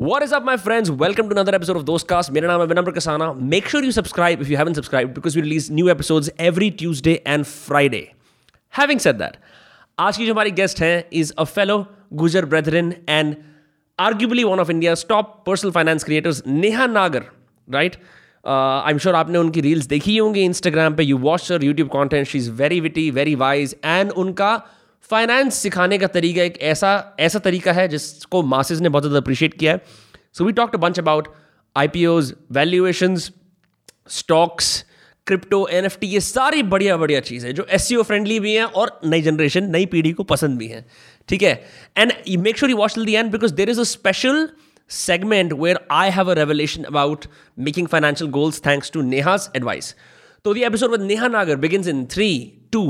What is up, my friends? Welcome to another episode of Dostcast. मेरा नाम है विनम्र Kasana. Make sure you subscribe if you haven't subscribed because we release new episodes every Tuesday and Friday. Having said that, आज की जो हमारी guest हैं is a fellow Gujar brethren and arguably one of India's top personal finance creators, Neha Nagar, right? I am sure आपने उनकी reels देखी होंगी Instagram पे you watch her YouTube content she is very witty very wise and उनका finance सिखाने का तरीका एक ऐसा ऐसा तरीका है जिसको मासेस ने बहुत ज़्यादा अप्रिशिएट किया है। So we talk to bunch about I P Os valuations stocks crypto N F T ये सारी बढ़िया बढ़िया चीज़ें जो एस सी ओ फ्रेंडली भी हैं और नई जनरेशन नई पीढ़ी को पसंद भी हैं। ठीक है? And make sure you watch till the end because there is a special segment where I have a revelation about making financial goals thanks to Neha's advice तो the episode with Neha Nagar begins in 3, 2,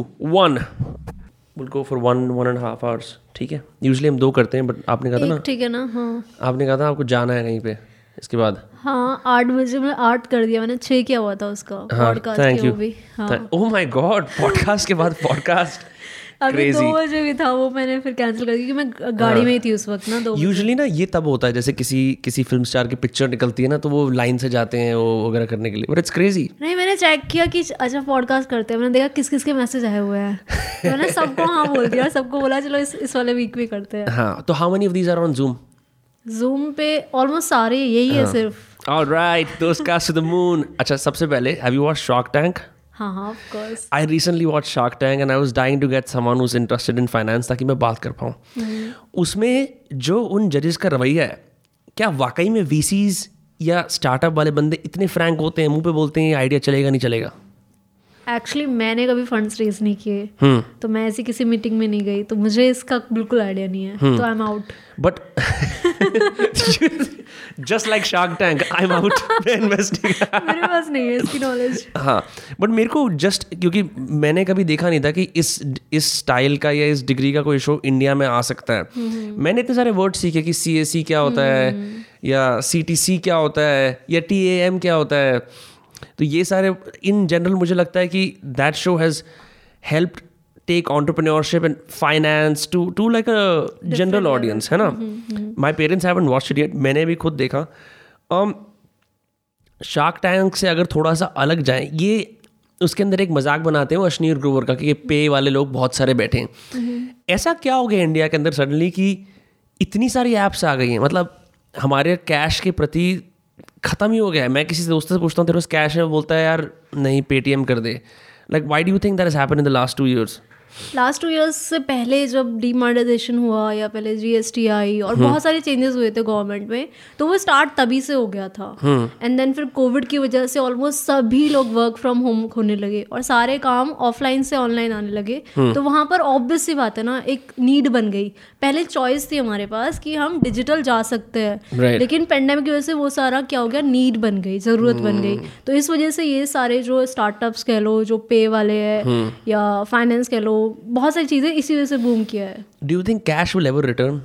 will go for one one and half hours ठीक है? Usually हम दो करते हैं but आपने कहा था ना? ठीक है ना? हाँ। आपने कहा था आपको जाना है कहीं पे इसके बाद। हाँ आठ बजे में आठ कर दिया मैंने छः किया हुआ था उसका हाँ, podcast thank you oh my god podcast के बाद पॉडकास्ट अभी दो बजे भी था वो मैंने फिर कैंसिल कर दिया क्योंकि मैं गाड़ी में ही थी उस वक्त ना दो यूजुअली ना ये तब होता है जैसे किसी किसी फ़िल्म स्टार की पिक्चर निकलती है ना तो वो लाइन से जाते हैं वो वगैरह करने के लिए। बट इट्स क्रेजी नहीं मैंने चेक किया कि अच्छा पॉडकास्ट करते हैं मैंने देखा किस किस के मैसेज आए हुए हैं। तो मैंने सबको हाँ बोल दिया सबको बोला चलो इस इस वाले वीक भी करते हैं. हाँ तो how many of these are on Zoom Zoom पे ऑलमोस्ट सारे यही है सिर्फ़। ऑलराइट दोस्त कास्ट टू द मून अच्छा सबसे पहले have you watch Shark Tank हाँ हाँ I recently watch Shark Tank and I was dying to get someone who's interested in finance ताकि मैं बात कर पाऊँ। उसमें जो उन जजेस का रवैया है क्या वाकई में वीसीज या स्टार्टअप वाले बंदे इतने फ्रैंक होते हैं मुँह पे बोलते हैं आइडिया चलेगा नहीं चलेगा एक्चुअली मैंने कभी फंड्स रेज नहीं किए। तो मैं ऐसी किसी मीटिंग में नहीं गई तो मुझे इसका बिल्कुल आइडिया नहीं है। तो I am out but just like Shark Tank I am out मेरे पास नहीं है इसकी नॉलेज हाँ बट मेरे को जस्ट क्योंकि मैंने कभी देखा नहीं था कि इस इस स्टाइल का या इस डिग्री का कोई शो इंडिया में आ सकता है। मैंने इतने सारे वर्ड सीखे कि सी एस सी क्या होता है या सी टी सी क्या होता है या टी ए एम क्या होता है। तो ये सारे इन जनरल मुझे लगता है कि that show has help take entrepreneurship and finance to to like a general audience है ना? My parents haven't watch it मैंने भी खुद देखा। शार्क टैंक से अगर थोड़ा सा अलग जाए ये उसके अंदर एक मज़ाक बनाते हैं अश्नीर ग्रोवर का कि ये पे वाले लोग बहुत सारे बैठे हैं। ऐसा क्या हो गया इंडिया के अंदर सडनली कि इतनी सारी ऐप्स आ गई हैं? मतलब हमारे कैश के प्रति ख़त्म ही हो गया है। मैं किसी दोस्त से पूछता हूँ तेरे पास कैश है? बोलता है यार नहीं पेटीएम कर दे। Like why do think that is happen in the last two years last two years से पहले जब डीमोनेटाइजेशन हुआ या पहले जीएसटी आई और बहुत सारे चेंजेस हुए थे गवर्नमेंट में तो वो स्टार्ट तभी से हो गया था। एंड देन फिर कोविड की वजह से ऑलमोस्ट सभी लोग वर्क फ्रॉम होम होने लगे और सारे काम ऑफलाइन से ऑनलाइन आने लगे। तो वहाँ पर ऑब्वियस सी बात है ना एक नीड बन गई। पहले चॉइस थी हमारे पास कि हम डिजिटल जा सकते हैं। Right. लेकिन पेंडेमिक की वजह से वो सारा क्या हो गया नीड बन गई ज़रूरत बन गई। तो इस वजह से ये सारे जो स्टार्टअप्स कह लो जो पे वाले हैं या फाइनेंस कह लो बहुत सारी चीज़ें इसी वजह से बूम किया है। Do you think cash will ever return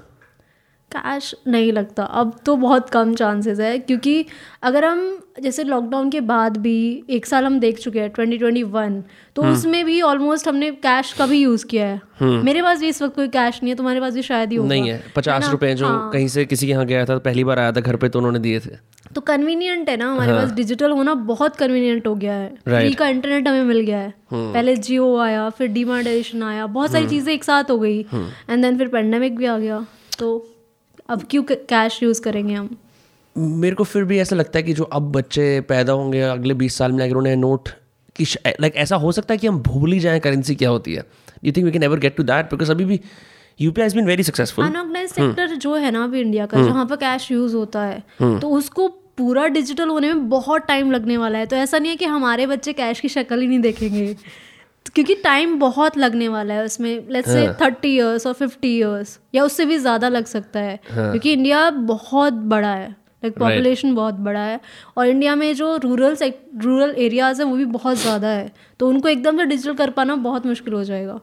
cash नहीं लगता। अब तो बहुत कम चांसेस है क्योंकि अगर हम जैसे लॉकडाउन के बाद भी एक साल हम देख चुके हैं 2021 तो उसमें भी ऑलमोस्ट हमने कैश का भी यूज़ किया है। मेरे पास भी इस वक्त कोई कैश नहीं है तुम्हारे पास भी शायद ही होगा। नहीं है पचास रुपए जो हाँ। कहीं से किसी के यहाँ गया था पहली बार आया था घर पे तो उन्होंने दिए थे। तो कन्वीनियंट है ना हमारे पास डिजिटल होना बहुत कन्वीनियंट हो गया है. फ्री का इंटरनेट हमें मिल गया है। पहले जियो आया फिर डिमोनेटाइजेशन आया बहुत सारी चीज़ें एक साथ हो गई। एंड देन फिर पेंडेमिक भी आ गया तो अब क्यों कैश यूज़ करेंगे हम? मेरे को फिर भी ऐसा लगता है कि जो अब बच्चे पैदा होंगे अगले बीस साल में अगर उन्हें नोट कि लाइक ऐसा हो सकता है कि हम भूल ही जाएँ करेंसी क्या होती है। You think we can ever get to that because अभी भी UPI been very successful unorganise sector जो है ना अभी इंडिया का जहाँ पर कैश यूज़ होता है तो उसको पूरा डिजिटल होने में बहुत टाइम लगने वाला है। तो ऐसा नहीं है कि हमारे बच्चे कैश की शक्ल ही नहीं देखेंगे। क्योंकि टाइम बहुत लगने वाला है उसमें लेट्स से थर्टी इयर्स और फिफ्टी इयर्स या उससे भी ज़्यादा लग सकता है। हाँ. क्योंकि इंडिया बहुत बड़ा है लाइक like, पॉपुलेशन right. बहुत बड़ा है। और इंडिया में जो रूरल रूरल एरियाज़ है वो भी बहुत ज़्यादा है। तो उनको एकदम से डिजिटल कर पाना बहुत मुश्किल हो जाएगा।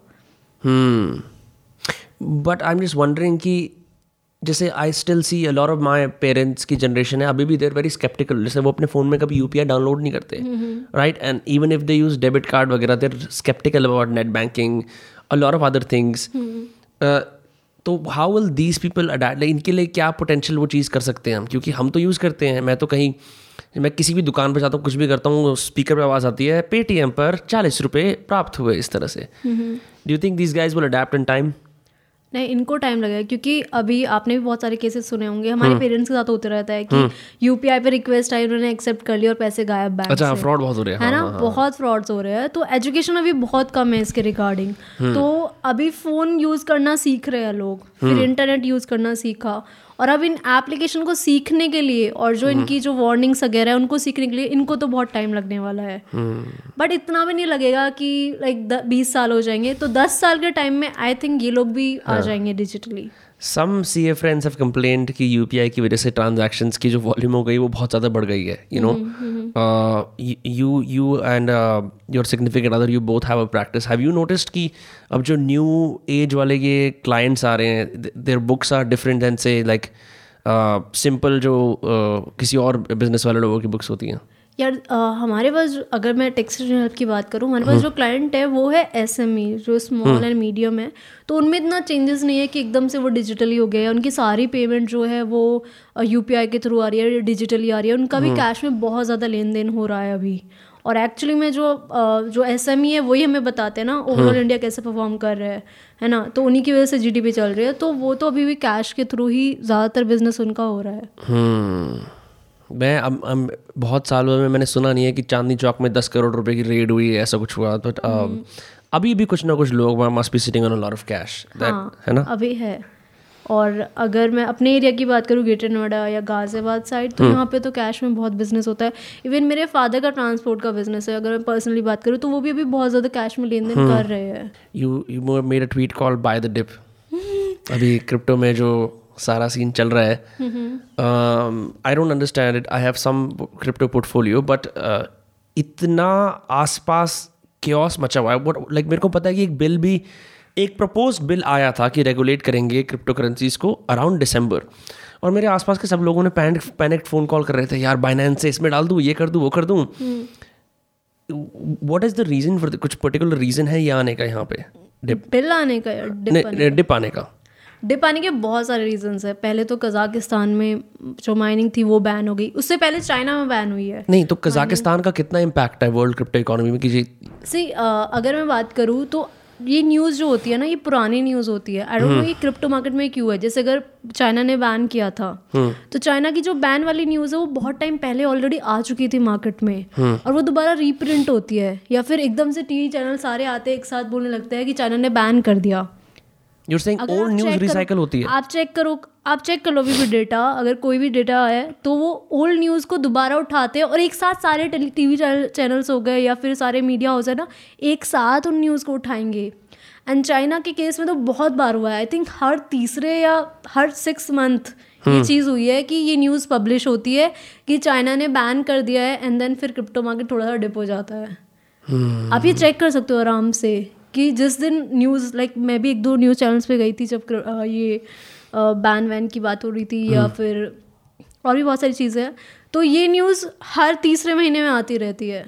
But I am just wondering कि जैसे I still see lot of my parents की जनरेशन है अभी भी देर वेरी स्केप्टिकल जैसे वो अपने फ़ोन में कभी यूपीआई डाउनलोड नहीं करते right and even if they use debit card वगैरह they're sceptical about net banking a lot of other things तो how will these people adapt इनके लिए क्या पोटेंशियल वो चीज़ कर सकते हैं हम? क्योंकि हम तो यूज़ करते हैं मैं तो कहीं मैं किसी भी दुकान पर जाता हूँ कुछ भी करता हूँ स्पीकर पर आवाज़ आती है पेटीएम पर चालीस रुपये प्राप्त हुए इस तरह से। Do you think this guys will adapt in time नहीं इनको टाइम लगेगा क्योंकि अभी आपने भी बहुत सारे केसेस सुने होंगे। हमारे पेरेंट्स के साथ होते रहता है कि यूपीआई पे रिक्वेस्ट आई उन्होंने एक्सेप्ट कर लिया और पैसे गायब बैंक अच्छा फ्रॉड बहुत हो रहे हैं। है हाँ, ना बहुत फ्रॉड्स हो रहे हैं। तो एजुकेशन अभी बहुत कम है इसके रिगार्डिंग तो अभी फ़ोन यूज़ करना सीख रहे हैं लोग। फिर इंटरनेट यूज़ करना सीखा। और अब इन एप्लीकेशन को सीखने के लिए और जो इनकी जो वार्निंग्स वगैरह है उनको सीखने के लिए इनको तो बहुत टाइम लगने वाला है। बट इतना भी नहीं लगेगा कि लाइक बीस साल हो जाएँगे तो दस साल के टाइम में आई थिंक ये लोग भी आ जाएँगे digitally some C A friends have complaint कि यू पी आई की वजह से ट्रांजैक्शंस की जो वॉल्यूम हो गई वो बहुत ज़्यादा बढ़ गई है you know you you and your significant other you both have a practice have you noticed कि अब जो न्यू एज वाले ये क्लाइंट्स आ रहे हैं their books are different than say like simple जो uh, किसी और बिज़नेस वाले लोगों की बुक्स होती हैं? यार अ, हमारे पास अगर मैं टेक्सटाइल हेल्प की बात करूँ हमारे पास जो क्लाइंट है वो है एसएमई जो स्मॉल एंड मीडियम है। तो उनमें इतना चेंजेस नहीं है कि एकदम से वो डिजिटली हो गया है उनकी सारी पेमेंट जो है वो यूपीआई के थ्रू आ रही है डिजिटली आ रही है। उनका भी कैश में बहुत ज़्यादा लेन देन हो रहा है अभी। और एक्चुअली में जो जो एस एम ई है वही हमें बताते हैं ना ओवरऑल इंडिया कैसे परफॉर्म कर रहा है है ना? तो उन्हीं की वजह से जीडीपी चल रही है। तो वो तो अभी भी कैश के थ्रू ही ज़्यादातर बिज़नेस उनका हो रहा है। हम्म। मैं अब अब बहुत सालों में मैंने सुना नहीं है कि चांदनी चौक में दस करोड़ रुपए की रेड हुई है ऐसा कुछ हुआ बट अभी भी कुछ ना कुछ लोग must be sitting on lot of cash हाँ, है ना? अभी है। और अगर मैं अपने एरिया की बात करूँ ग्रेटर नोएडा या गाजियाबाद साइड तो यहाँ पे तो कैश में बहुत बिज़नेस होता है। इवन मेरे फादर का ट्रांसपोर्ट का बिज़नेस है अगर मैं पर्सनली बात करूँ तो वो भी अभी बहुत ज़्यादा कैश में लेन देन कर रहे हैं। You you made a tweet call by the dip अभी क्रिप्टो में जो सारा सीन चल रहा है। I don't understand it I have some crypto portfolio but इतना आसपास क्योस मचा हुआ है। बट लाइक मेरे को पता है कि एक बिल भी एक प्रपोज बिल आया था कि रेगुलेट करेंगे क्रिप्टो करेंसीज को अराउंड दिसंबर और मेरे आसपास के सब लोगों ने पैनिक पैनिक फ़ोन कॉल कर रहे थे यार बाइनेंस से इसमें डाल दूँ ये कर दूँ वो कर दूँ? What is the reason for कुछ पर्टिकुलर रीज़न है ये आने का यहाँ पे? डिप बिल आने का डिप आने का। डिप आने के बहुत सारे रीजंस है। पहले तो कजाकिस्तान में जो माइनिंग थी वो बैन हो गई। उससे पहले चाइना में बैन हुई है। नहीं तो कजाकिस्तान का कितना इम्पैक्ट है वर्ल्ड क्रिप्टो इकोनॉमी में? कि सी अगर मैं बात करूँ तो ये न्यूज़ जो होती है ना ये पुरानी न्यूज़ होती है। आई डोंट नो ये क्रिप्टो मार्केट में क्यों है। जैसे अगर चाइना ने बैन किया था तो चाइना की जो बैन वाली न्यूज़ है वो बहुत टाइम पहले ऑलरेडी आ चुकी थी मार्केट में। और वो दोबारा रीप्रिंट होती है। या फिर एकदम से टीवी चैनल सारे आते हैं एक साथ बोलने लगते हैं कि चाइना ने बैन कर दिया। You're saying old news recycle होती है। आप चेक करो आप चेक कर लो अभी भी डेटा अगर कोई भी डेटा है तो वो ओल्ड न्यूज़ को दोबारा उठाते हैं और एक साथ सारे टीवी चैनल्स हो गए या फिर सारे मीडिया हाउस है ना एक साथ उन न्यूज़ को उठाएँगे। एंड चाइना के केस में तो बहुत बार हुआ है। आई थिंक हर तीसरे या हर सिक्स मंथ ये चीज़ हुई है कि ये न्यूज़ पब्लिश होती है कि चाइना ने बैन कर दिया है एंड देन फिर क्रिप्टो मार्केट थोड़ा सा डिप हो जाता है। आप ये चेक कर सकते हो आराम से। कि जिस दिन न्यूज़ लाइक मैं भी एक दो न्यूज़ चैनल्स पे गई थी जब अ, ये बैन वैन की बात हो रही थी या फिर और भी बहुत सारी चीज़ें। हैं तो ये न्यूज़ हर तीसरे महीने में आती रहती है।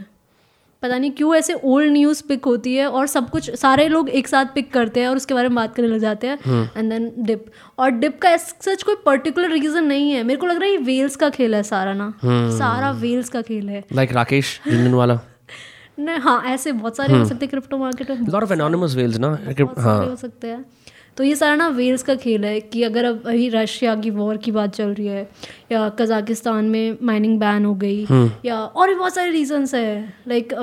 पता नहीं क्यों ऐसे ओल्ड न्यूज़ पिक होती है और सब कुछ सारे लोग एक साथ पिक करते हैं और उसके बारे में बात करने लग जाते हैं। एंड देन डिप और डिप का सच कोई पर्टिकुलर रीज़न नहीं है। मेरे को लग रहा है ये वेल्स का खेल है सारा ना। सारा वेल्स का खेल है। लाइक राकेश वाला। नहीं हाँ ऐसे बहुत सारे हो सकते हैं क्रिप्टो मार्केट में। लॉट ऑफ़ एनोनिमस वेल्स ना सारे हो। सकते हैं। तो ये सारा ना वेल्स का खेल है कि अगर अब अभी रशिया की वॉर की बात चल रही है या कजाकिस्तान में माइनिंग बैन हो गई या और भी बहुत सारे रीजंस है। लाइक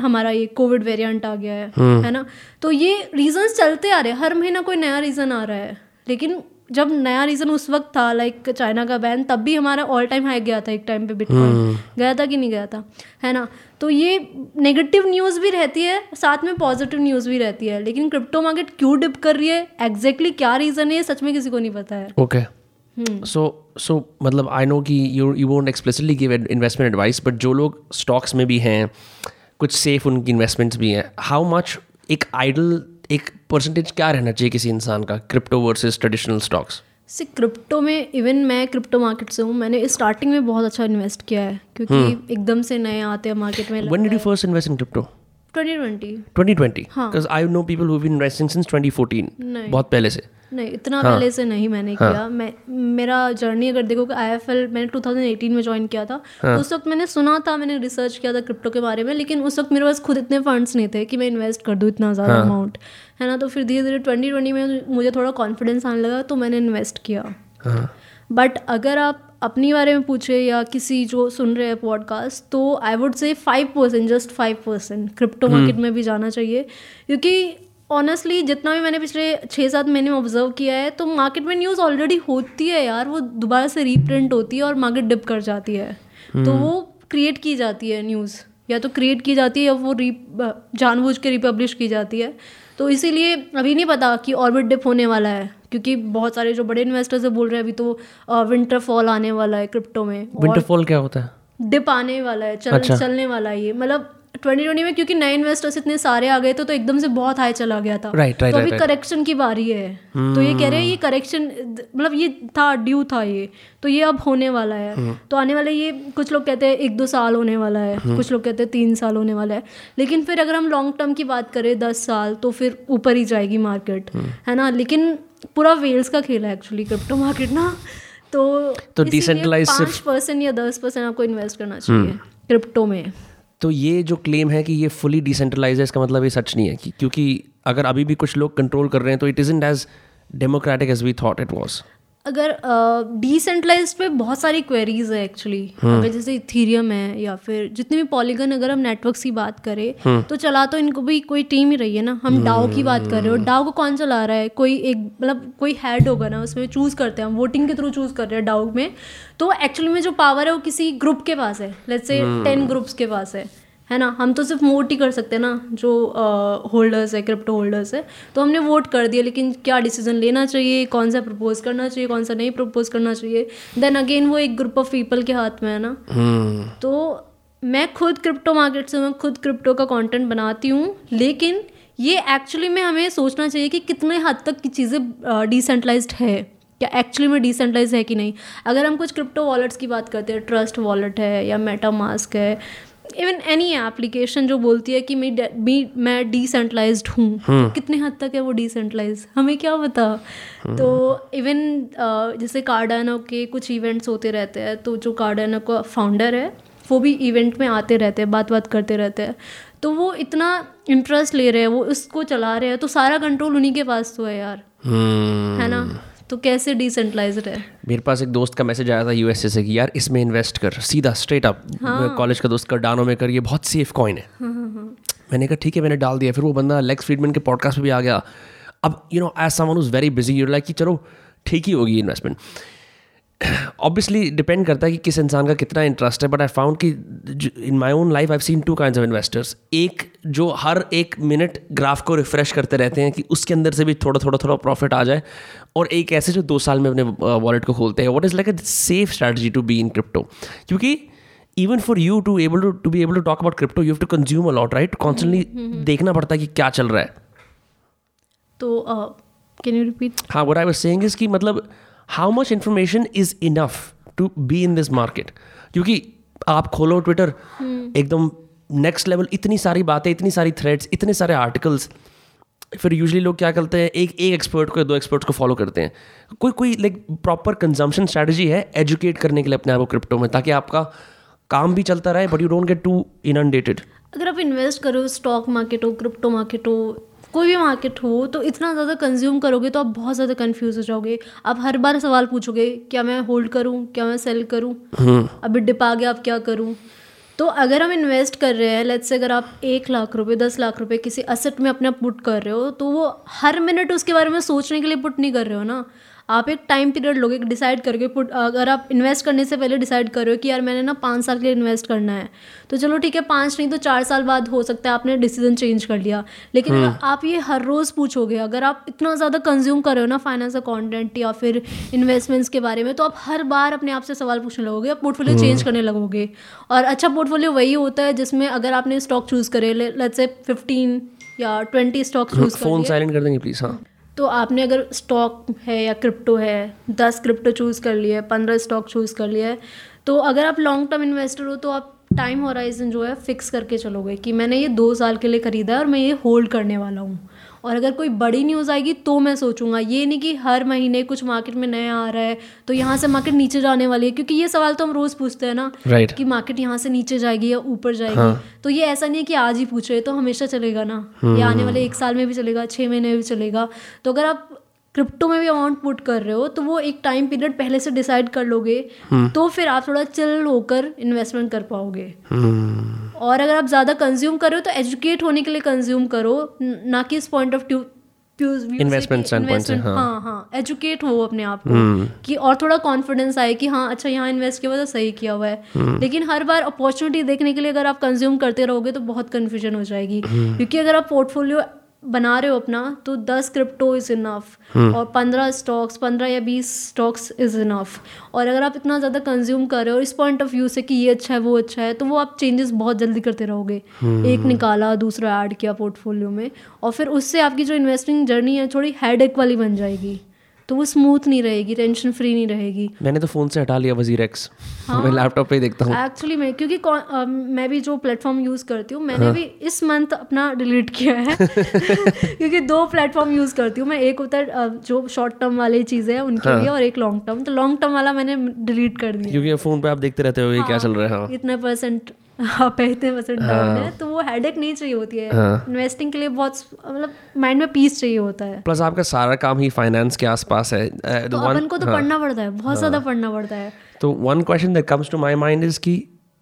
हमारा ये कोविड वेरिएंट आ गया है है ना? तो ये रीजंस चलते आ रहे हैं। हर महीना कोई नया रीज़न आ रहा है। लेकिन जब नया रीज़न उस वक्त था लाइक चाइना का बैन तब भी हमारा ऑल टाइम हाई गया था एक टाइम पे बिटकॉइन गया था कि नहीं गया था? है ना? तो ये नेगेटिव न्यूज़ भी रहती है साथ में पॉजिटिव न्यूज़ भी रहती है। लेकिन क्रिप्टो मार्केट क्यों डिप कर रही है? एग्जैक्टली क्या रीज़न है ये सच में किसी को नहीं पता है। ओके सो सो मतलब आई नो कि you you won't explicitly give investment advice but जो लोग स्टॉक्स में भी हैं कुछ सेफ़ उनकी इन्वेस्टमेंट्स भी हैं हाउ मच एक आइडल एक परसेंटेज क्या रहना चाहिए किसी इंसान का क्रिप्टो वर्सेस ट्रेडिशनल स्टॉक्स से क्रिप्टो में इवन मैं क्रिप्टो मार्केट से हूँ मैंने स्टार्टिंग में बहुत अच्छा इन्वेस्ट किया है क्योंकि एकदम से नए आते हैं मार्केट में did first invest in crypto 2020 2020 हाँ। because I know people who've been investing 2014 नहीं। बहुत पहले से नहीं इतना हाँ। पहले से नहीं मैंने किया मैं मेरा जर्नी अगर देखो एफ़ मैंने 2018 में ज्वाइन किया था हाँ। तो उस वक्त मैंने सुना था मैंने रिसर्च किया था क्रिप्टो के बारे में लेकिन उस वक्त मेरे पास खुद इतने फंड्स नहीं थे कि मैं इन्वेस्ट कर दूँ इतना ज़्यादा हाँ। अमाउंट है ना तो फिर धीरे धीरे ट्वेंटी में मुझे थोड़ा कॉन्फिडेंस आने लगा तो मैंने इन्वेस्ट किया हाँ बट अगर आप अपनी बारे में पूछे या किसी जो सुन रहे हैं पॉडकास्ट तो I would say five percent just five percent crypto market में भी जाना चाहिए। क्योंकि ऑनेस्टली जितना भी मैंने पिछले छः सात महीने में ऑब्ज़र्व किया है तो मार्केट में न्यूज़ ऑलरेडी होती है यार वो दोबारा से रीप्रिंट होती है और मार्केट डिप कर जाती है। तो वो क्रिएट की जाती है न्यूज़ या तो क्रिएट की जाती है या वो री जानबूझ के रिपब्लिश की जाती है। तो इसीलिए अभी नहीं पता कि ऑर्बिट डिप होने वाला है। क्योंकि बहुत सारे जो बड़े इन्वेस्टर्स बोल रहे हैं अभी तो विंटर फॉल आने वाला है क्रिप्टो में विंटरफॉल क्या होता है? डिप आने वाला है चल अच्छा। चलने वाला है ये। मतलब 2020 में क्योंकि नए इन्वेस्टर्स इतने सारे आ गए थे तो एकदम से बहुत हाई चला गया था। Right, right, तो अभी right. करेक्शन की बारी है। तो ये कह रहे हैं ये करेक्शन मतलब ये था ड्यू था ये। तो ये अब होने वाला है। हम्म। तो आने वाले ये कुछ लोग कहते हैं एक दो साल होने वाला है। हम्म। कुछ लोग कहते हैं तीन साल होने वाला है। लेकिन फिर अगर हम लॉन्ग टर्म की बात करें दस साल तो फिर ऊपर ही जाएगी मार्केट। है ना? लेकिन पूरा वेल्स का खेल है एक्चुअली क्रिप्टो मार्केट ना तो तो डिसेंट्रलाइज पाँच परसेंट या दस परसेंट आपको इन्वेस्ट करना चाहिए क्रिप्टो में। तो ये जो क्लेम है कि ये फुली डिसेंट्रलाइज है इसका मतलब ये सच नहीं है कि क्योंकि अगर अभी भी कुछ लोग कंट्रोल कर रहे हैं तो it is as democratic as we thought it was अगर डिसेंट्रलाइज uh, पे बहुत सारी क्वेरीज है एक्चुअली अगर जैसे इथीरियम है या फिर जितने भी पॉलीगन अगर हम नेटवर्क की बात करें तो चला तो इनको भी कोई टीम ही रही है ना। हम डाओ की बात कर रहे हो डाओ को कौन चला रहा है? कोई एक मतलब कोई हेड होगा ना उसमें चूज़ करते हैं। हम वोटिंग के थ्रू चूज़ कर रहे हैं डाओ में। तो एक्चुअली में जो पावर है वो किसी ग्रुप के पास है। लेट्स से टेन ग्रुप्स के पास है। है ना? हम तो सिर्फ़ वोट ही कर सकते हैं ना जो होल्डर्स है क्रिप्टो होल्डर्स है। तो हमने वोट कर दिया लेकिन क्या डिसीज़न लेना चाहिए? कौन सा प्रपोज करना चाहिए कौन सा नहीं प्रपोज करना चाहिए? देन अगेन वो एक ग्रुप ऑफ़ पीपल के हाथ में है ना? hmm. तो मैं खुद क्रिप्टो मार्केट से मैं खुद क्रिप्टो का कंटेंट बनाती हूँ लेकिन ये एक्चुअली में हमें सोचना चाहिए कि कितने हद तक की चीज़ें डिसेंट्रलाइज्ड है। क्या एक्चुअली में डिसेंट्रलाइज है कि नहीं? अगर हम कुछ क्रिप्टो वॉलेट्स की बात करते हैं ट्रस्ट वॉलेट है या मेटा मास्क है इवन एनी एप्लीकेशन जो बोलती है कि मैं मी मैं डिसेंट्रलाइज हूँ। तो कितने हद तक है वो डिसेंट्रलाइज हमें क्या पता? तो इवन जैसे कार्डानो के कुछ इवेंट्स होते रहते हैं तो जो कार्डानो का फाउंडर है वो भी इवेंट में आते रहते हैं बात बात करते रहते हैं। तो वो इतना इंटरेस्ट ले रहे हैं वो उसको चला रहे हैं तो सारा कंट्रोल उन्हीं के पास तो है यार। है ना? तो कैसे डिसेंट्रलाइज है? मेरे पास एक दोस्त का मैसेज आया था यूएसए से कि यार इसमें इन्वेस्ट कर। सीधा स्ट्रेट अप हाँ। कॉलेज का दोस्त कर डानो में कर ये बहुत सेफ़ कॉइन है। मैंने कहा ठीक है मैंने डाल दिया। फिर वो बंदा लेक्स फ्रीडमैन के पॉडकास्ट पर भी आ गया। अब you know as someone who's very busy you're like कि चलो ठीक ही होगी इन्वेस्टमेंट ऑब्वियसली डिपेंड करता है कि किस इंसान का कितना इंटरेस्ट है बट आई फाउंड कि in my own life I seen to kind of investors एक जो हर एक मिनट ग्राफ को रिफ्रेश करते रहते हैं कि उसके अंदर से भी थोड़ा थोड़ा थोड़ा प्रॉफिट आ जाए और एक ऐसे जो दो साल में अपने वॉलेट को खोलते हैं। What is like a safe strategy to be in crypto क्योंकि even for you to able to to be able to talk about crypto you have to consume a lot right constantly देखना पड़ता है कि क्या चल रहा है। तो कैन यू रिपीट हाँ what I was saying is कि मतलब how much information is enough to be in this market क्योंकि आप खोलो ट्विटर एकदम नेक्स्ट लेवल इतनी सारी बातें इतनी सारी थ्रेड्स इतने सारे आर्टिकल्स फिर यूजली लोग क्या करते हैं एक एक एक्सपर्ट को या दो एक्सपर्ट्स को फॉलो करते हैं। कोई कोई लाइक प्रॉपर कंजम्पशन स्ट्रैटेजी है एजुकेट करने के लिए अपने आप को क्रिप्टो में ताकि आपका काम भी चलता रहे but you don't get to inundated अगर आप इन्वेस्ट करो स्टॉक मार्केट हो क्रिप्टो मार्केट हो कोई भी मार्केट हो तो इतना ज़्यादा कंज्यूम करोगे तो आप बहुत ज़्यादा कंफ्यूज हो जाओगे। आप हर बार सवाल पूछोगे क्या मैं होल्ड करूँ क्या मैं सेल करूँ? अभी डिप आ गया आप क्या करूँ? तो अगर हम इन्वेस्ट कर रहे हैं लेट्स से अगर आप एक लाख रुपए दस लाख रुपए किसी असेट में अपना पुट कर रहे हो तो वो हर मिनट उसके बारे में सोचने के लिए पुट नहीं कर रहे हो ना। आप एक टाइम पीरियड लोगे डिसाइड करके पुट अगर आप इन्वेस्ट करने से पहले डिसाइड कर रहे हो कि यार मैंने ना पाँच साल के लिए इन्वेस्ट करना है तो चलो ठीक है पाँच नहीं तो चार साल बाद हो सकता है आपने डिसीज़न चेंज कर लिया। लेकिन आप ये हर रोज़ पूछोगे अगर आप इतना ज़्यादा कंज्यूम कर रहे हो ना फाइनेंस का कॉन्टेंट या फिर इन्वेस्टमेंट्स के बारे में तो आप हर बार अपने आप से सवाल पूछने लगोगे आप पोर्टफोलियो चेंज करने लगोगे। और अच्छा पोर्टफोलियो वही होता है जिसमें अगर आपने स्टॉक चूज़ करे लेट्स से फिफ्टीन या ट्वेंटी स्टॉक चूज़ कर फ़ोन साइलेंट कर देंगे प्लीज़ हाँ। तो आपने अगर स्टॉक है या क्रिप्टो है, दस क्रिप्टो चूज़ कर लिया है पंद्रह स्टॉक चूज़ कर लिया है तो अगर आप लॉन्ग टर्म इन्वेस्टर हो तो आप टाइम होराइजन जो है फिक्स करके चलोगे कि मैंने ये दो साल के लिए खरीदा है और मैं ये होल्ड करने वाला हूँ। और अगर कोई बड़ी न्यूज़ आएगी तो मैं सोचूँगा ये नहीं कि हर महीने कुछ मार्केट में नया आ रहा है तो यहाँ से मार्केट नीचे जाने वाली है क्योंकि ये सवाल तो हम रोज़ पूछते हैं ना Right. कि मार्केट यहाँ से नीचे जाएगी या ऊपर जाएगी हाँ. तो ये ऐसा नहीं है कि आज ही पूछ रहे तो हमेशा चलेगा ना hmm. ये आने वाले एक साल में भी चलेगा छः महीने में भी चलेगा तो अगर आप क्रिप्टो में भी अमाउंट पुट कर रहे हो तो वो एक टाइम पीरियड पहले से डिसाइड कर लोगे तो फिर आप थोड़ा चिल होकर इन्वेस्टमेंट कर पाओगे और अगर आप ज़्यादा कंज्यूम करो रहे हो तो एजुकेट होने के लिए कंज्यूम करो ना कि इस पॉइंट ऑफ़ Investment हाँ। हाँ हाँ एजुकेट हो अपने आप को कि और थोड़ा कॉन्फिडेंस आए कि हाँ अच्छा यहाँ इन्वेस्ट किया हुआ तो सही किया हुआ है। लेकिन हर बार अपॉर्चुनिटी देखने के लिए अगर आप कंज्यूम करते रहोगे तो बहुत कन्फ्यूज़न हो जाएगी। क्योंकि अगर आप पोर्टफोलियो बना रहे हो अपना तो दस क्रिप्टो इज़ इनफ और पंद्रह स्टॉक्स पंद्रह या बीस स्टॉक्स इज़ इनफ और अगर आप इतना ज़्यादा कंज्यूम कर रहे हो इस पॉइंट ऑफ़ व्यू से कि ये अच्छा है वो अच्छा है तो वो आप चेंजेस बहुत जल्दी करते रहोगे। एक निकाला दूसरा ऐड किया पोर्टफोलियो में और फिर उससे आपकी जो इन्वेस्टिंग जर्नी है थोड़ी हेड वाली बन जाएगी। तो वो स्मूथ नहीं रहेगी टेंशन फ्री नहीं रहेगी। मैंने तो फ़ोन से हटा लिया वज़ीर एक्स हाँ, मैं लैपटॉप पे ही देखता हूँ। एक्चुअली मैं क्योंकि अ, मैं भी जो प्लेटफॉर्म यूज़ करती हूँ मैंने हाँ. भी इस मंथ अपना डिलीट किया है। क्योंकि दो प्लेटफॉर्म यूज़ करती हूँ मैं एक होता है जो शॉर्ट टर्म वाली चीज़ें हैं उनके लिए और एक लॉन्ग टर्म तो लॉन्ग टर्म वाला मैंने डिलीट कर दिया। क्योंकि फ़ोन पे आप देखते रहते हो ये क्या चल रहा है हाँ। इतने परसेंट आप इतने परसेंट डाउन है तो वो हेडेक नहीं चाहिए होती है। इन्वेस्टिंग के लिए बहुत मतलब माइंड में पीस चाहिए होता है। प्लस आपका सारा काम ही फाइनेंस के आसपास है Uh, तो one- अपन को तो पढ़ना पड़ता है बहुत ज़्यादा पढ़ना पड़ता है। तो one question that comes to my mind is कि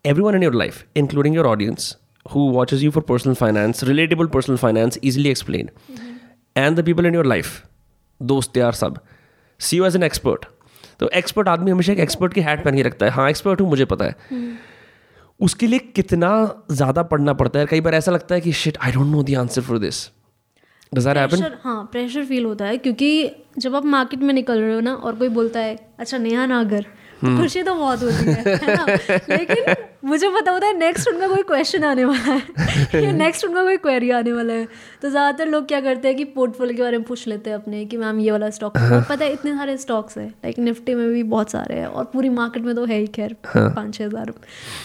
everyone in your life including your audience who watches you for personal finance relatable personal finance easily explained. And the people in your life दोस्त यार सब see you as an expert तो expert आदमी हमेशा एक expert की hat पहन के रखता है। हाँ एक्सपर्ट हूँ मुझे पता है। उसके लिए कितना ज़्यादा पढ़ना पड़ता है? कई बार ऐसा लगता है कि shit I don't know the answer for this हाँ प्रेशर फील होता है, क्योंकि जब आप मार्केट में निकल रहे हो ना, और कोई बोलता है अच्छा नेहा नागर। तो खुशी तो बहुत होती है है ना? लेकिन मुझे पता होता है नेक्स्ट उनका कोई क्वेश्चन आने वाला है। या नेक्स्ट उनका कोई क्वेरी आने वाला है। तो ज़्यादातर लोग क्या करते हैं कि पोर्टफोलियो के बारे में पूछ लेते हैं अपने कि मैम ये वाला स्टॉक पता है इतने सारे स्टॉक्स है लाइक निफ्टी में भी बहुत सारे हैं और पूरी मार्केट में तो है ही खैर पाँच छः हज़ार